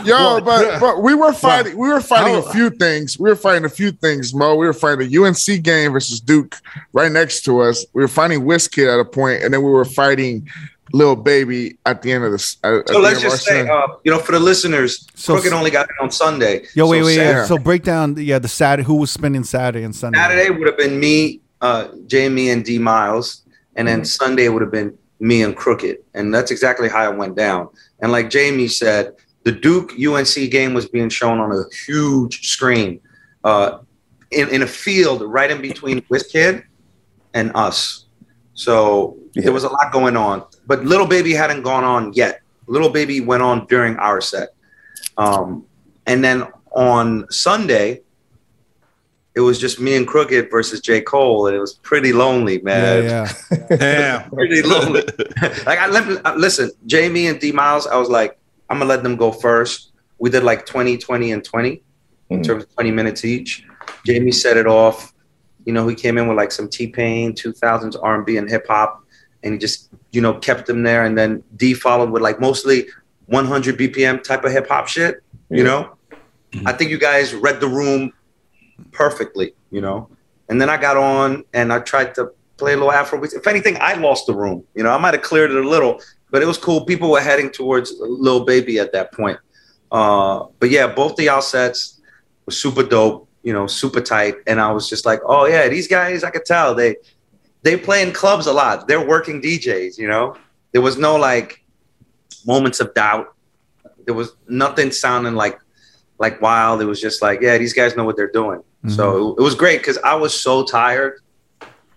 [SPEAKER 3] Yo, but but we were fighting. We were fighting a few things. We were fighting a few things, Mo. We were fighting a UNC game versus Duke right next to us. We were fighting Wizkid at a point, and then we were fighting Lil Baby at the end of this. At, at
[SPEAKER 5] So
[SPEAKER 3] the
[SPEAKER 5] let's just say, uh, you know, for the listeners,
[SPEAKER 1] So-
[SPEAKER 5] Crooked only got it on Sunday.
[SPEAKER 1] Yo, wait,
[SPEAKER 5] So
[SPEAKER 1] wait,
[SPEAKER 5] Saturday,
[SPEAKER 1] wait. So break down, yeah, the Saturday. Who was spending Saturday and Sunday?
[SPEAKER 5] Saturday would have been me, uh, Jamie, and D Miles, and then Sunday would have been me and Crooked, and that's exactly how it went down. And like Jamie said, the Duke UNC game was being shown on a huge screen, uh, in in a field right in between <laughs> Wizkid and us. So
[SPEAKER 2] Yeah.
[SPEAKER 5] there was a lot going on, but Lil Baby hadn't gone on yet. Lil Baby went on during our set, um, and then on Sunday it was just me and Crooked versus J. Cole, and it was pretty lonely, man.
[SPEAKER 1] Yeah, yeah. <laughs>
[SPEAKER 4] Damn. <laughs>
[SPEAKER 5] Pretty lonely. <laughs> like I let me listen, Jamie and D Miles, I was like, I'm gonna let them go first. We did like 20, 20, and 20 in
[SPEAKER 2] Mhm.
[SPEAKER 5] terms of 20 minutes each. Jamie set it off. You know, he came in with like some T Pain, 2000s R&B and hip hop, and he just, you know, kept them there. And then D followed with like mostly 100 BPM type of hip hop shit. You
[SPEAKER 2] Yeah.
[SPEAKER 5] know, I think you guys read the room perfectly. You know, and then I got on and I tried to play a little Afrobeat. If anything, I lost the room. You know, I might have cleared it a little, but it was cool. People were heading towards Lil Baby at that point. Uh, but yeah, both the y'all sets were super dope. you know, super tight. And I was just like, oh yeah, these guys, I could tell they they play in clubs a lot. They're working DJs, you know. There was no like moments of doubt. There was nothing sounding like like wild. It was just like, yeah, these guys know what they're doing. So it, it was great because I was so tired.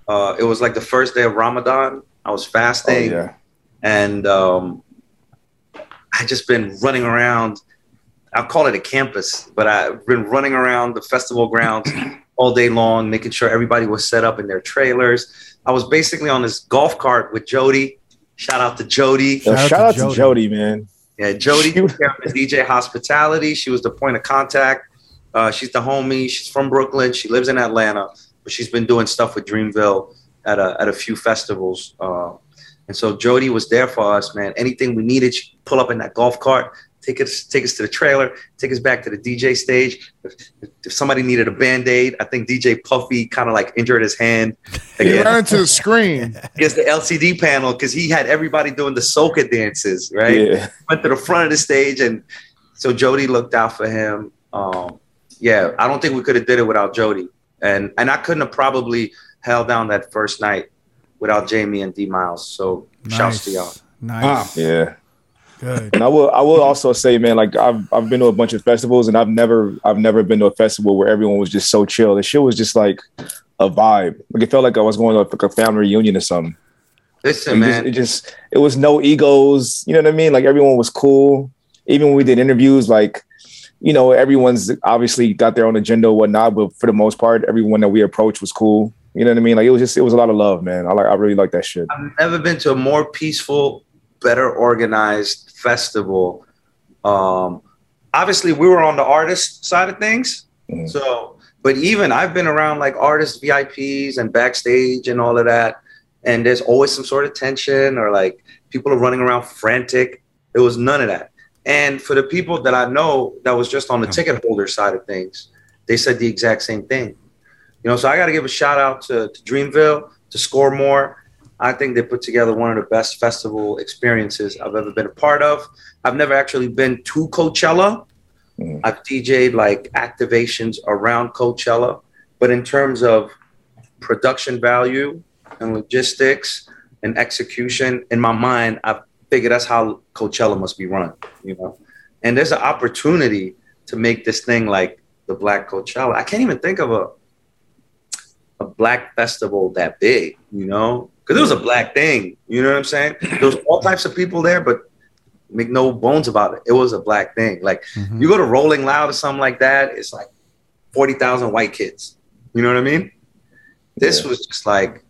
[SPEAKER 5] Uh, it was like the first day of Ramadan. I was
[SPEAKER 2] Oh,
[SPEAKER 5] fasting
[SPEAKER 2] yeah.
[SPEAKER 5] and um, I just been running around. I'll call it a campus, but I've been running around the festival grounds <clears throat> all day long, making sure everybody was set up in their trailers. I was basically on this golf cart with Jody. Shout out to Jody.
[SPEAKER 1] Shout
[SPEAKER 2] Shout,
[SPEAKER 1] out
[SPEAKER 2] out
[SPEAKER 1] to
[SPEAKER 2] to
[SPEAKER 1] Jody.
[SPEAKER 2] Jody, man.
[SPEAKER 5] Yeah, Jody took care of DJ hospitality. She was the point of contact. Uh, she's the homie. She's from Brooklyn. She lives in Atlanta, but she's been doing stuff with Dreamville at a at a few festivals. Uh, and so Jody was there for us, man. Anything we needed, she'd pull up in that golf cart, take us take us to the trailer, take us back to the DJ stage. If, if somebody needed a band aid, I think DJ Puffy kind of like injured his hand <laughs>
[SPEAKER 3] He
[SPEAKER 5] again
[SPEAKER 3] ran into the screen.
[SPEAKER 5] against the LCD panel because he had everybody doing the soca dances, right?
[SPEAKER 2] Yeah.
[SPEAKER 5] Went to the front of the stage, and so Jody looked out for him. Um, yeah, I don't think we could have did it without Jody, and and I couldn't have probably held down that first night without Jamie and D Miles. So shouts to y'all.
[SPEAKER 1] Nice.
[SPEAKER 2] Yeah.
[SPEAKER 1] Good.
[SPEAKER 2] And I will I will also say, man, like I've I've been to a bunch of festivals and I've never I've never been to a festival where everyone was just so chill. The shit was just like a vibe. Like it felt like I was going to like a family reunion or something.
[SPEAKER 5] Listen,
[SPEAKER 2] Like, it, just,
[SPEAKER 5] man.
[SPEAKER 2] it just it was no egos. You know what I mean? Like everyone was cool. Even when we did interviews, like you know, everyone's obviously got their own agenda or whatnot, but for the most part, everyone that we approached was cool. You know what I mean? Like it was just it was a lot of love, man. I like I really like that shit.
[SPEAKER 5] I've never been to a more peaceful, better organized festival. Um, obviously, we were on the artist side of things.
[SPEAKER 2] Mhm.
[SPEAKER 5] So, but even I've been around like artist VIPs and backstage and all of that. And there's always some sort of tension or like people are running around frantic. There was none of that. And for the people that I know that was just on the ticket holder side of things, they said the exact same thing. You know, so I got to give a shout out to, to Dreamville, to ScoreMore. I think they put together one of the best festival experiences I've ever been a part of. I've never actually been to Coachella.
[SPEAKER 2] Mhm.
[SPEAKER 5] I've DJ'd like activations around Coachella, but in terms of production value and logistics and execution, in my mind, I figure that's how Coachella must be run, you know. And there's an opportunity to make this thing like the Black Coachella. I can't even think of a a black festival that big, you know, because it was a black thing. You know what I'm saying? There was all types of people there, but make no bones about it, it was a black thing. Like
[SPEAKER 1] Mhm.
[SPEAKER 5] you go to Rolling Loud or something like that, it's like forty thousand white kids. You know what I mean? This
[SPEAKER 2] Yeah.
[SPEAKER 5] was just like,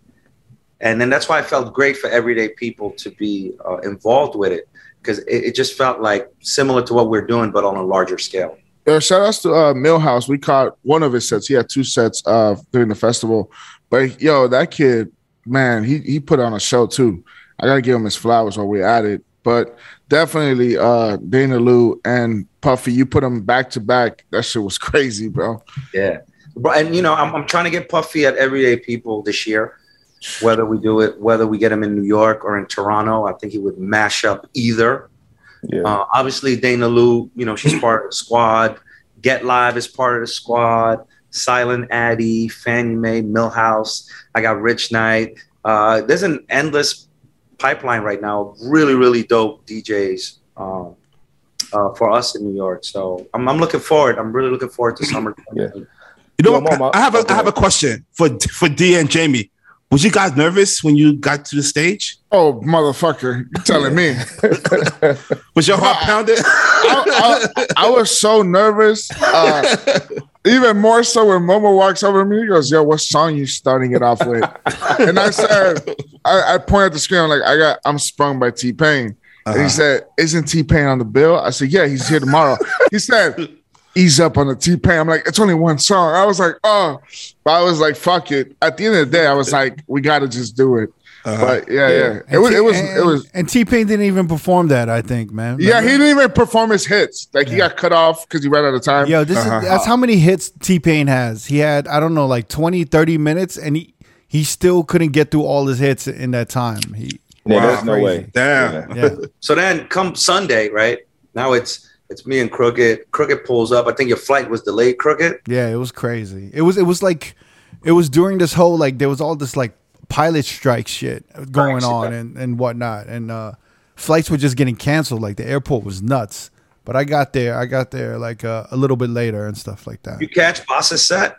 [SPEAKER 5] and then that's why it felt great for everyday people to be uh, involved with it because it, it just felt like similar to what we're doing, but on a larger scale.
[SPEAKER 3] Yeah, shout outs to uh, Millhouse. We caught one of his sets. He had two sets uh, during the festival. But yo, that kid, man, he he put on a show too. I gotta give him his flowers while we're at it. But definitely uh Dana Lou and Puffy, you put them back to back. That shit was <laughs> crazy, bro.
[SPEAKER 5] Yeah. Bro, and you know, I'm, I'm trying to get Puffy at Everyday People this year. Whether we do it, whether we get him in New York or in Toronto, I think he would mash up either.
[SPEAKER 2] Yeah.
[SPEAKER 5] Uh, obviously, Dana Lou, you know, she's part of the squad. Get Live is part of the squad. Silent Addy, Fannie Mae, Millhouse. I got Rich Knight. Uh, there's an endless pipeline right now of really, really dope DJs um, uh, for us in New York. So I'm, I'm looking forward. I'm really looking forward to summer.
[SPEAKER 2] Yeah.
[SPEAKER 4] You know
[SPEAKER 2] Yo,
[SPEAKER 4] what? I have a I have a question for for D and Jamie. Was you guys nervous when you got to the stage?
[SPEAKER 3] Oh, motherfucker, You're telling me? <laughs>
[SPEAKER 4] Was your heart pounding?
[SPEAKER 3] I, I, I was so nervous. Uh, even more so when Momo walks over to me, he goes, "Yo, what song you starting it off with?" <laughs> And I said, I, I pointed at the screen, I'm like, "I got, I'm sprung by T Pain." And he said, "Isn't T Pain on the bill?" I said, "Yeah, he's here tomorrow." he said, "Ease up on the T Pain." I'm like, "It's only one song." I was like, "Oh," but I was like, "Fuck it." At the end of the day, I was like, "We got to just do it." But yeah, yeah, it was, it was,
[SPEAKER 1] and,
[SPEAKER 3] it was.
[SPEAKER 1] and T Pain didn't even perform that. I think, man.
[SPEAKER 3] Yeah, he didn't even perform his hits. Like he got cut off because he ran out of time.
[SPEAKER 1] Yo, this
[SPEAKER 3] Uh-huh.
[SPEAKER 1] is that's how many hits T Pain has. He had I don't know like 20, 30 minutes, and he he still couldn't get through all his hits in that time. He
[SPEAKER 2] Yeah,
[SPEAKER 4] Wow.
[SPEAKER 2] there's no way.
[SPEAKER 4] Damn.
[SPEAKER 1] yeah.
[SPEAKER 5] So then come Sunday, right? Now it's It's me and Crooked. Crooked pulls up. I think your flight was delayed. Crooked.
[SPEAKER 1] Yeah, it was crazy. It was it was like it was during this whole like there was all this like pilot strike shit going
[SPEAKER 5] Strikes,
[SPEAKER 1] on
[SPEAKER 5] yeah.
[SPEAKER 1] and and whatnot, and uh, flights were just getting canceled. Like the airport was nuts. But I got there. I got there like uh, a little bit later and stuff like that.
[SPEAKER 5] You catch Bas's set?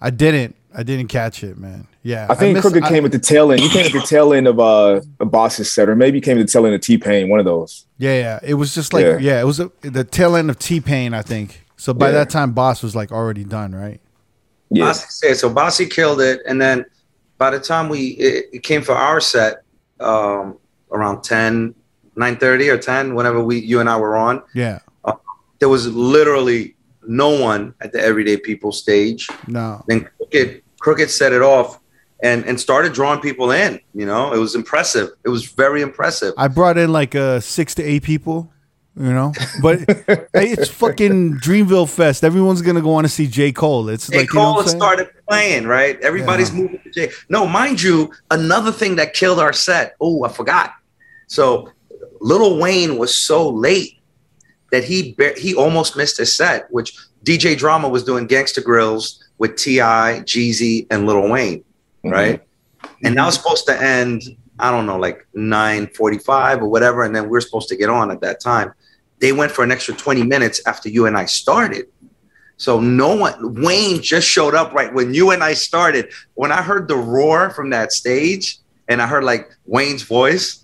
[SPEAKER 1] I didn't. I didn't catch it, man. Yeah,
[SPEAKER 2] I think
[SPEAKER 1] missed-
[SPEAKER 2] Crooked
[SPEAKER 1] I-
[SPEAKER 2] came at the tail end. You came at the tail end of uh, a Bas's set, or maybe you came at the tail end of T Pain. One of those.
[SPEAKER 1] Yeah, yeah. It was just like
[SPEAKER 2] Yeah.
[SPEAKER 1] yeah, it was a, the tail end of T Pain, I think. So by
[SPEAKER 2] Yeah.
[SPEAKER 1] that time, Bas was like already done, right?
[SPEAKER 2] Yeah.
[SPEAKER 5] Bossy so. Bossy killed it, and then by the time we it, it came for our set, um, around 10, 9.30 or ten, whenever we you and I were on,
[SPEAKER 1] Yeah.
[SPEAKER 5] there was literally no one at the Everyday People stage.
[SPEAKER 1] No.
[SPEAKER 5] Then Crooked Crooked set it off. And, and started drawing people in, you know, it was impressive. It was very impressive.
[SPEAKER 1] I brought in like uh, six to eight people, you know. But hey, <laughs> it's fucking Dreamville Fest. Everyone's gonna go on to see J Cole. It's
[SPEAKER 5] J.
[SPEAKER 1] like you know
[SPEAKER 5] Cole
[SPEAKER 1] what I'm
[SPEAKER 5] started playing, right? Everybody's
[SPEAKER 1] Yeah.
[SPEAKER 5] moving to J. No, mind you, another thing that killed our set. Oh, I forgot. So Lil Wayne was so late that he he almost missed his set, which DJ Drama was doing Gangsta Grillz with T.I., Jeezy, and Lil Wayne, mm-hmm. right? And that was supposed to end. I don't know, like nine forty-five or whatever, and then we are supposed to get on at that time. They went for an extra twenty minutes after you and I started. So no one, Wayne just showed up right when you and I started. When I heard the roar from that stage and I heard like Wayne's voice,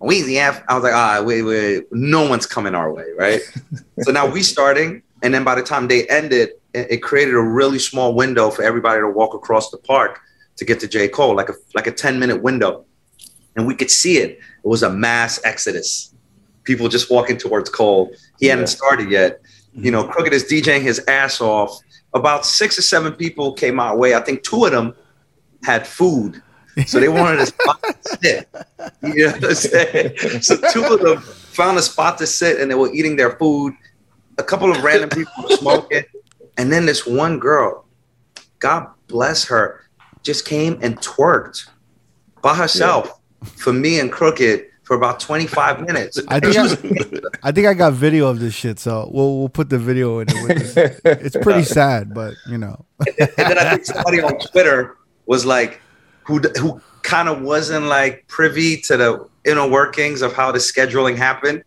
[SPEAKER 5] Weezy F, I was like, ah, wait, wait, no one's coming our way, right? <laughs> so now we starting, and then by the time they ended, it, created a really small window for everybody to walk across the park to get to J. Cole, like a like a 10 minute window. And we could see it. It was a mass exodus. People just walking towards Cole. He hadn't started yet you know, Crooked is DJing his ass off. About six or seven people came our way. I think two of them had food. So they wanted a spot to sit. You know what I'm saying? So two of them found a spot to sit and they were eating their food. A couple of random people were smoking. And then this one girl, God bless her, just came and twerked by herself for me and Crooked for about 25 minutes.
[SPEAKER 1] I think I, <laughs> I think I got video of this shit, so we'll we'll put the video in it. It's pretty <laughs> sad, but you know.
[SPEAKER 5] and then I think somebody on Twitter was like, who who kind of wasn't like privy to the inner workings of how the scheduling happened,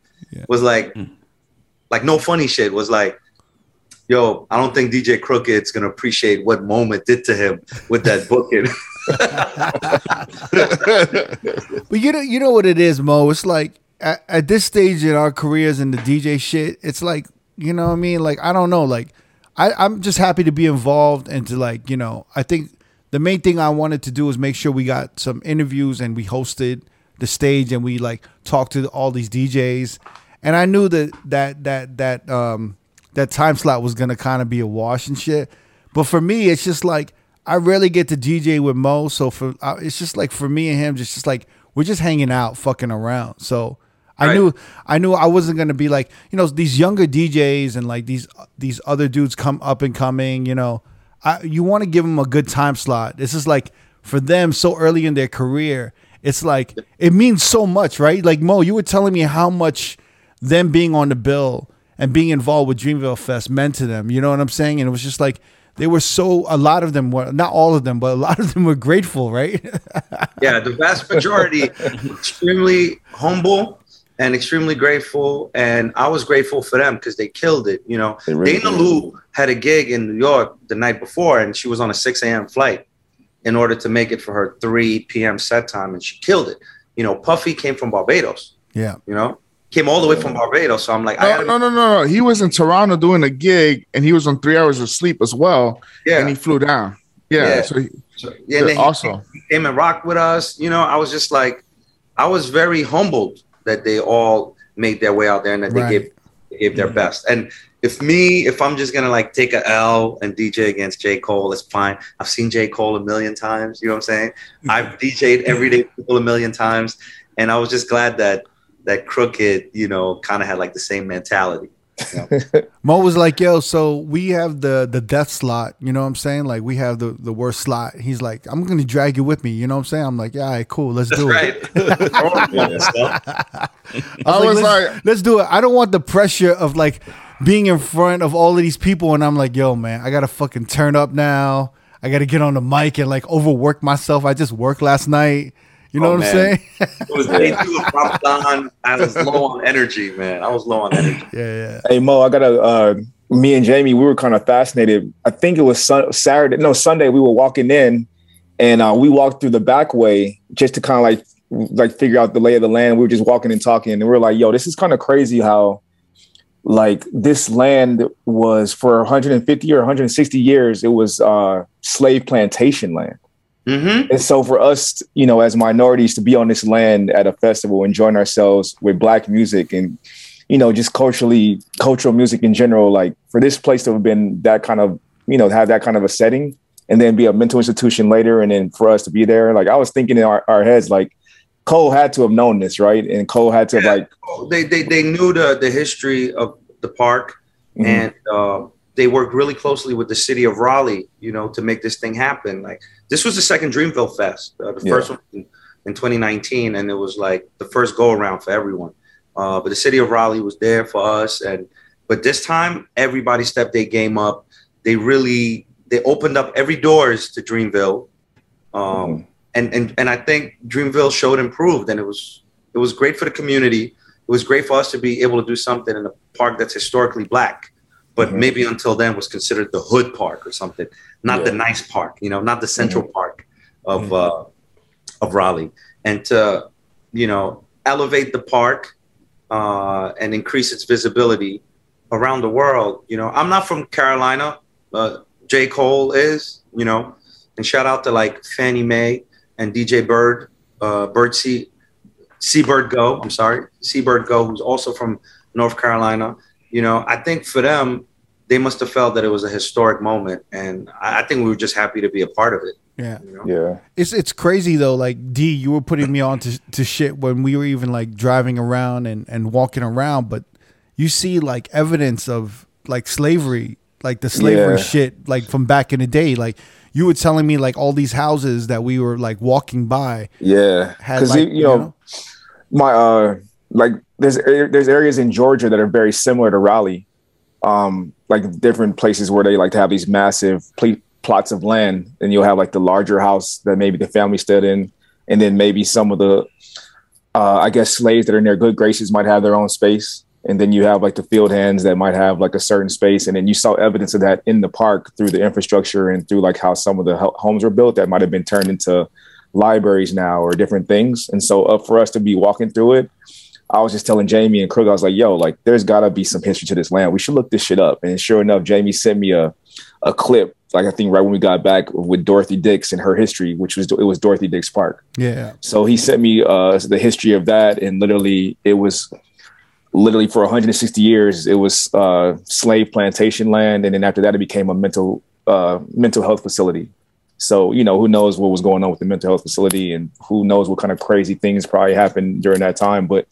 [SPEAKER 5] was like, hmm. like no funny shit. Was like, yo, I don't think DJ Crooked's gonna appreciate what Moma did to him with that <laughs> booking. <laughs>
[SPEAKER 1] But you know, you know what it is, Mo. It's like at, at this stage in our careers in the DJ shit, it's like you know what I mean. Like I don't know, like I, I'm just happy to be involved and to like you know. I think the main thing I wanted to do is make sure we got some interviews and we hosted the stage and we like talked to all these DJs. And I knew that that that that um that time slot was gonna kind of be a wash and shit. But for me, it's just like I rarely get to DJ with Mo, so for uh, it's just like for me and him, just just like we're just hanging out, fucking around. So I
[SPEAKER 5] Right.
[SPEAKER 1] knew I knew I wasn't gonna be like you know these younger DJs and like these these other dudes come up and coming. You know, I, you want to give them a good time slot. This is like for them so early in their career. It's like it means so much, right? Like Mo, you were telling me how much them being on the bill and being involved with Dreamville Fest meant to them. You know what I'm saying? And it was just like they were so. A lot of them were not all of them, but a lot of them were grateful, right? <laughs>
[SPEAKER 5] yeah, the vast majority extremely humble and extremely grateful. And I was grateful for them because they killed it. You know,
[SPEAKER 2] really
[SPEAKER 5] Dana
[SPEAKER 2] did.
[SPEAKER 5] Lou had a gig in New York the night before, and she was on a 6 a.m. flight in order to make it for her 3 p.m. set time, and she killed it. You know, Puffy came from Barbados.
[SPEAKER 1] yeah.
[SPEAKER 5] You know, came all the way from Barbados. So I'm like, I
[SPEAKER 3] No, no, no, no, no. He was in Toronto doing a gig, and he was on three hours of sleep as well.
[SPEAKER 5] Yeah.
[SPEAKER 3] and he flew down. Yeah,
[SPEAKER 5] Yeah.
[SPEAKER 3] so he,
[SPEAKER 5] So, yeah, and then he
[SPEAKER 3] also.
[SPEAKER 5] he came and rocked with us. You know, I was just like, I was very humbled that they all made their way out there and that
[SPEAKER 1] Right.
[SPEAKER 5] they gave they gave their best. And if me, if I'm just gonna like take a L and DJ against J. Cole, it's fine. I've seen J. Cole a million times. You know what I'm saying? Mm-hmm. I've DJ'd everyday people a million times, and I was just glad that that Crooked, you know, kind of had like the same mentality. <laughs>
[SPEAKER 1] Mo was like, "Yo, so we have the the death slot. You know what I'm saying? Like we have the the worst slot." He's like, "I'm gonna drag you with me." You know what I'm saying? I'm like, "Yeah, all right, cool, let's do
[SPEAKER 5] Right? <laughs> <laughs>
[SPEAKER 1] it."
[SPEAKER 3] I
[SPEAKER 1] I
[SPEAKER 3] was
[SPEAKER 1] let's,
[SPEAKER 3] like-
[SPEAKER 1] let's do it. I don't want the pressure of like being in front of all of these people, and I'm like, yo, man, I gotta fucking turn up now. I gotta get on the mic and like overwork myself. I just worked last night. You know
[SPEAKER 5] Oh,
[SPEAKER 1] what I'm saying? <laughs>
[SPEAKER 5] It was day two of Ramadan. I was low on energy, man. I was low on energy.
[SPEAKER 1] yeah, yeah.
[SPEAKER 2] Hey Mo, I got a. Uh, me and Jamie, we were kind of fascinated. I think it was sun- Saturday, no Sunday. We were walking in, and uh, we walked through the back way just to kind of like like figure out the lay of the land. We were just walking and talking, and we were like, "Yo, this is kind of crazy how." Like this land was for 150 or 160 years, it was uh, slave plantation land.
[SPEAKER 5] Mm-hmm.
[SPEAKER 2] And so for us, you know, as minorities to be on this land at a festival, enjoying ourselves with black music and, you know, just culturally, cultural music in general, like for this place to have been that kind of, you know, have that kind of a setting and then be a mental institution later. And then for us to be there, like I was thinking in our, our heads, like Cole had to have known this, right? And Cole had to have like,
[SPEAKER 5] They, they they knew the the history of the park,
[SPEAKER 2] Mhm.
[SPEAKER 5] and uh, they worked really closely with the city of Raleigh, you know, to make this thing happen. Like this was the second Dreamville Fest, uh, the
[SPEAKER 2] Yeah.
[SPEAKER 5] first one in, in 2019, and it was like the first go around for everyone. Uh, but the city of Raleigh was there for us, and but this time everybody stepped their game up. They really they opened up every doors to Dreamville, um, and and and I think Dreamville showed improved, and it was it was great for the community. It was great for us to be able to do something in a park that's historically black, but
[SPEAKER 2] Mhm.
[SPEAKER 5] maybe until then was considered the hood park or something, not the nice park, you know, not the central park of uh, of Raleigh, and to you know elevate the park uh, and increase its visibility around the world. You know, I'm not from Carolina. Uh, J. Cole is, you know, and shout out to like Fannie Mae and DJ Bird, uh, Bird C, Seabird Go. I'm sorry, Seabird Go, who's also from North Carolina. You know, I think for them, they must have felt that it was a historic moment, and I, I think we were just happy to be a part of it.
[SPEAKER 1] Yeah.
[SPEAKER 5] You know?
[SPEAKER 2] yeah,
[SPEAKER 1] It's it's crazy though. Like D, you were putting me on to, to shit when we were even like driving around and, and walking around, but you see like evidence of like slavery, like the slavery
[SPEAKER 2] Yeah.
[SPEAKER 1] shit, like from back in the day. Like you were telling me like all these houses that we were like walking by
[SPEAKER 2] yeah. Because
[SPEAKER 1] like
[SPEAKER 2] you know, my uh like there's there's areas in Georgia that are very similar to Raleigh, um, like different places where they like to have these massive pl- plots of land, and you'll have like the larger house that maybe the family stood in, and then maybe some of the, uh, I guess slaves that are in their good graces might have their own space, and then you have like the field hands that might have like a certain space, and then you saw evidence of that in the park through the infrastructure and through like how some of the ho- homes were built that might have been turned into libraries now or different things. And so up for us to be walking through it, I was just telling Jamie and Krug, I was like, yo, like there's gotta be some history to this land. We should look this shit up. And sure enough, Jamie sent me a a clip, like I think right when we got back with Dorothy Dix and her history, which was it was Dorothy Dix Park.
[SPEAKER 1] Yeah.
[SPEAKER 2] So he sent me uh the history of that and literally it was literally for 160 years it was uh slave plantation land and then after that it became a mental uh mental health facility so you know who knows what was going on with the mental health facility and who knows what kind of crazy things probably happened during that time but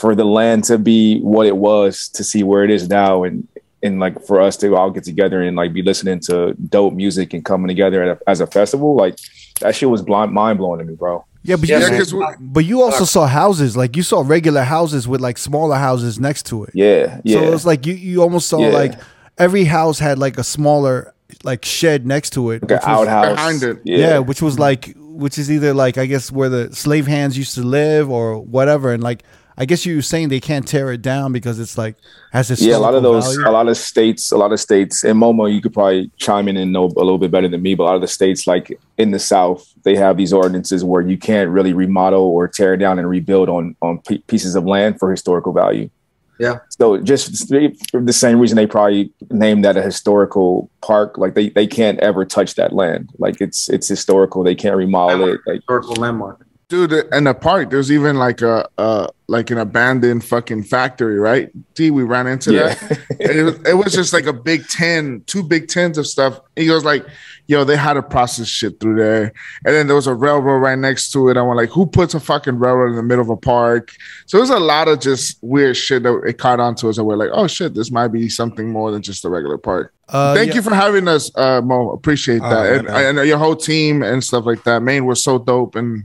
[SPEAKER 2] for the land to be what it was to see where it is now and and like for us to all get together and like be listening to dope music and coming together at a, as a festival like that shit was blind mind blowing to me bro
[SPEAKER 1] Yeah, but
[SPEAKER 5] Yeah,
[SPEAKER 1] you,
[SPEAKER 5] man.
[SPEAKER 3] 'cause we-
[SPEAKER 1] but you also saw houses, like you saw regular houses with like smaller houses next to it.
[SPEAKER 2] yeah yeah
[SPEAKER 1] So it's like you, you almost saw
[SPEAKER 2] Yeah.
[SPEAKER 1] like every house had like a smaller like shed next to it.
[SPEAKER 2] like an
[SPEAKER 1] which was-
[SPEAKER 2] outhouse
[SPEAKER 3] Behind it.
[SPEAKER 1] Yeah. which was like which is either like I guess where the slave hands used to live or whatever. And like I guess you were saying they can't tear it down because it's like has this
[SPEAKER 2] yeah, a lot of those, a lot of states, a lot of states, and Momo, you could probably chime in and know a little bit better than me, but a lot of the states, like in the South, they have these ordinances where you can't really remodel or tear down and rebuild on on p- pieces of land for historical value.
[SPEAKER 5] Yeah.
[SPEAKER 2] So just for the same reason they probably named that a historical park, like they they can't ever touch that land. Like it's it's historical. They can't remodel it. Like
[SPEAKER 5] Historical landmark.
[SPEAKER 3] Dude, in the park, there's even like a uh like an abandoned fucking factory, right? D, we ran into
[SPEAKER 2] Yeah.
[SPEAKER 3] that. It, was, it was just like a big tin, two big tins of stuff. He goes like, "Yo, they had to process shit through there." And then there was a railroad right next to it. I went like, "Who puts a fucking railroad in the middle of a park?" So there's a lot of just weird shit that it caught on to us, and we're like, "Oh shit, this might be something more than just a regular park."
[SPEAKER 1] Uh,
[SPEAKER 3] Thank
[SPEAKER 1] yeah.
[SPEAKER 3] you for having us, uh, Mo. Appreciate that,
[SPEAKER 4] yeah,
[SPEAKER 3] and,
[SPEAKER 4] man.
[SPEAKER 3] and your whole team and stuff like that. Maine was so dope, and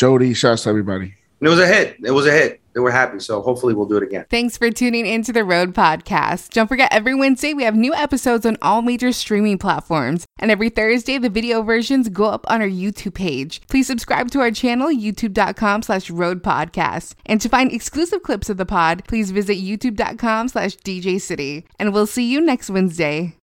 [SPEAKER 3] Jody, shouts to everybody.
[SPEAKER 5] And it was a hit. It was a hit. they were happy. So hopefully we'll do it again.
[SPEAKER 10] Thanks for tuning into the Road Podcast. Don't forget, every Wednesday we have new episodes on all major streaming platforms. And every Thursday, the video versions go up on our YouTube page. Please subscribe to our channel, youtube.com slash road podcast. And to find exclusive clips of the pod, please visit youtube.com slash DJcity. And we'll see you next Wednesday.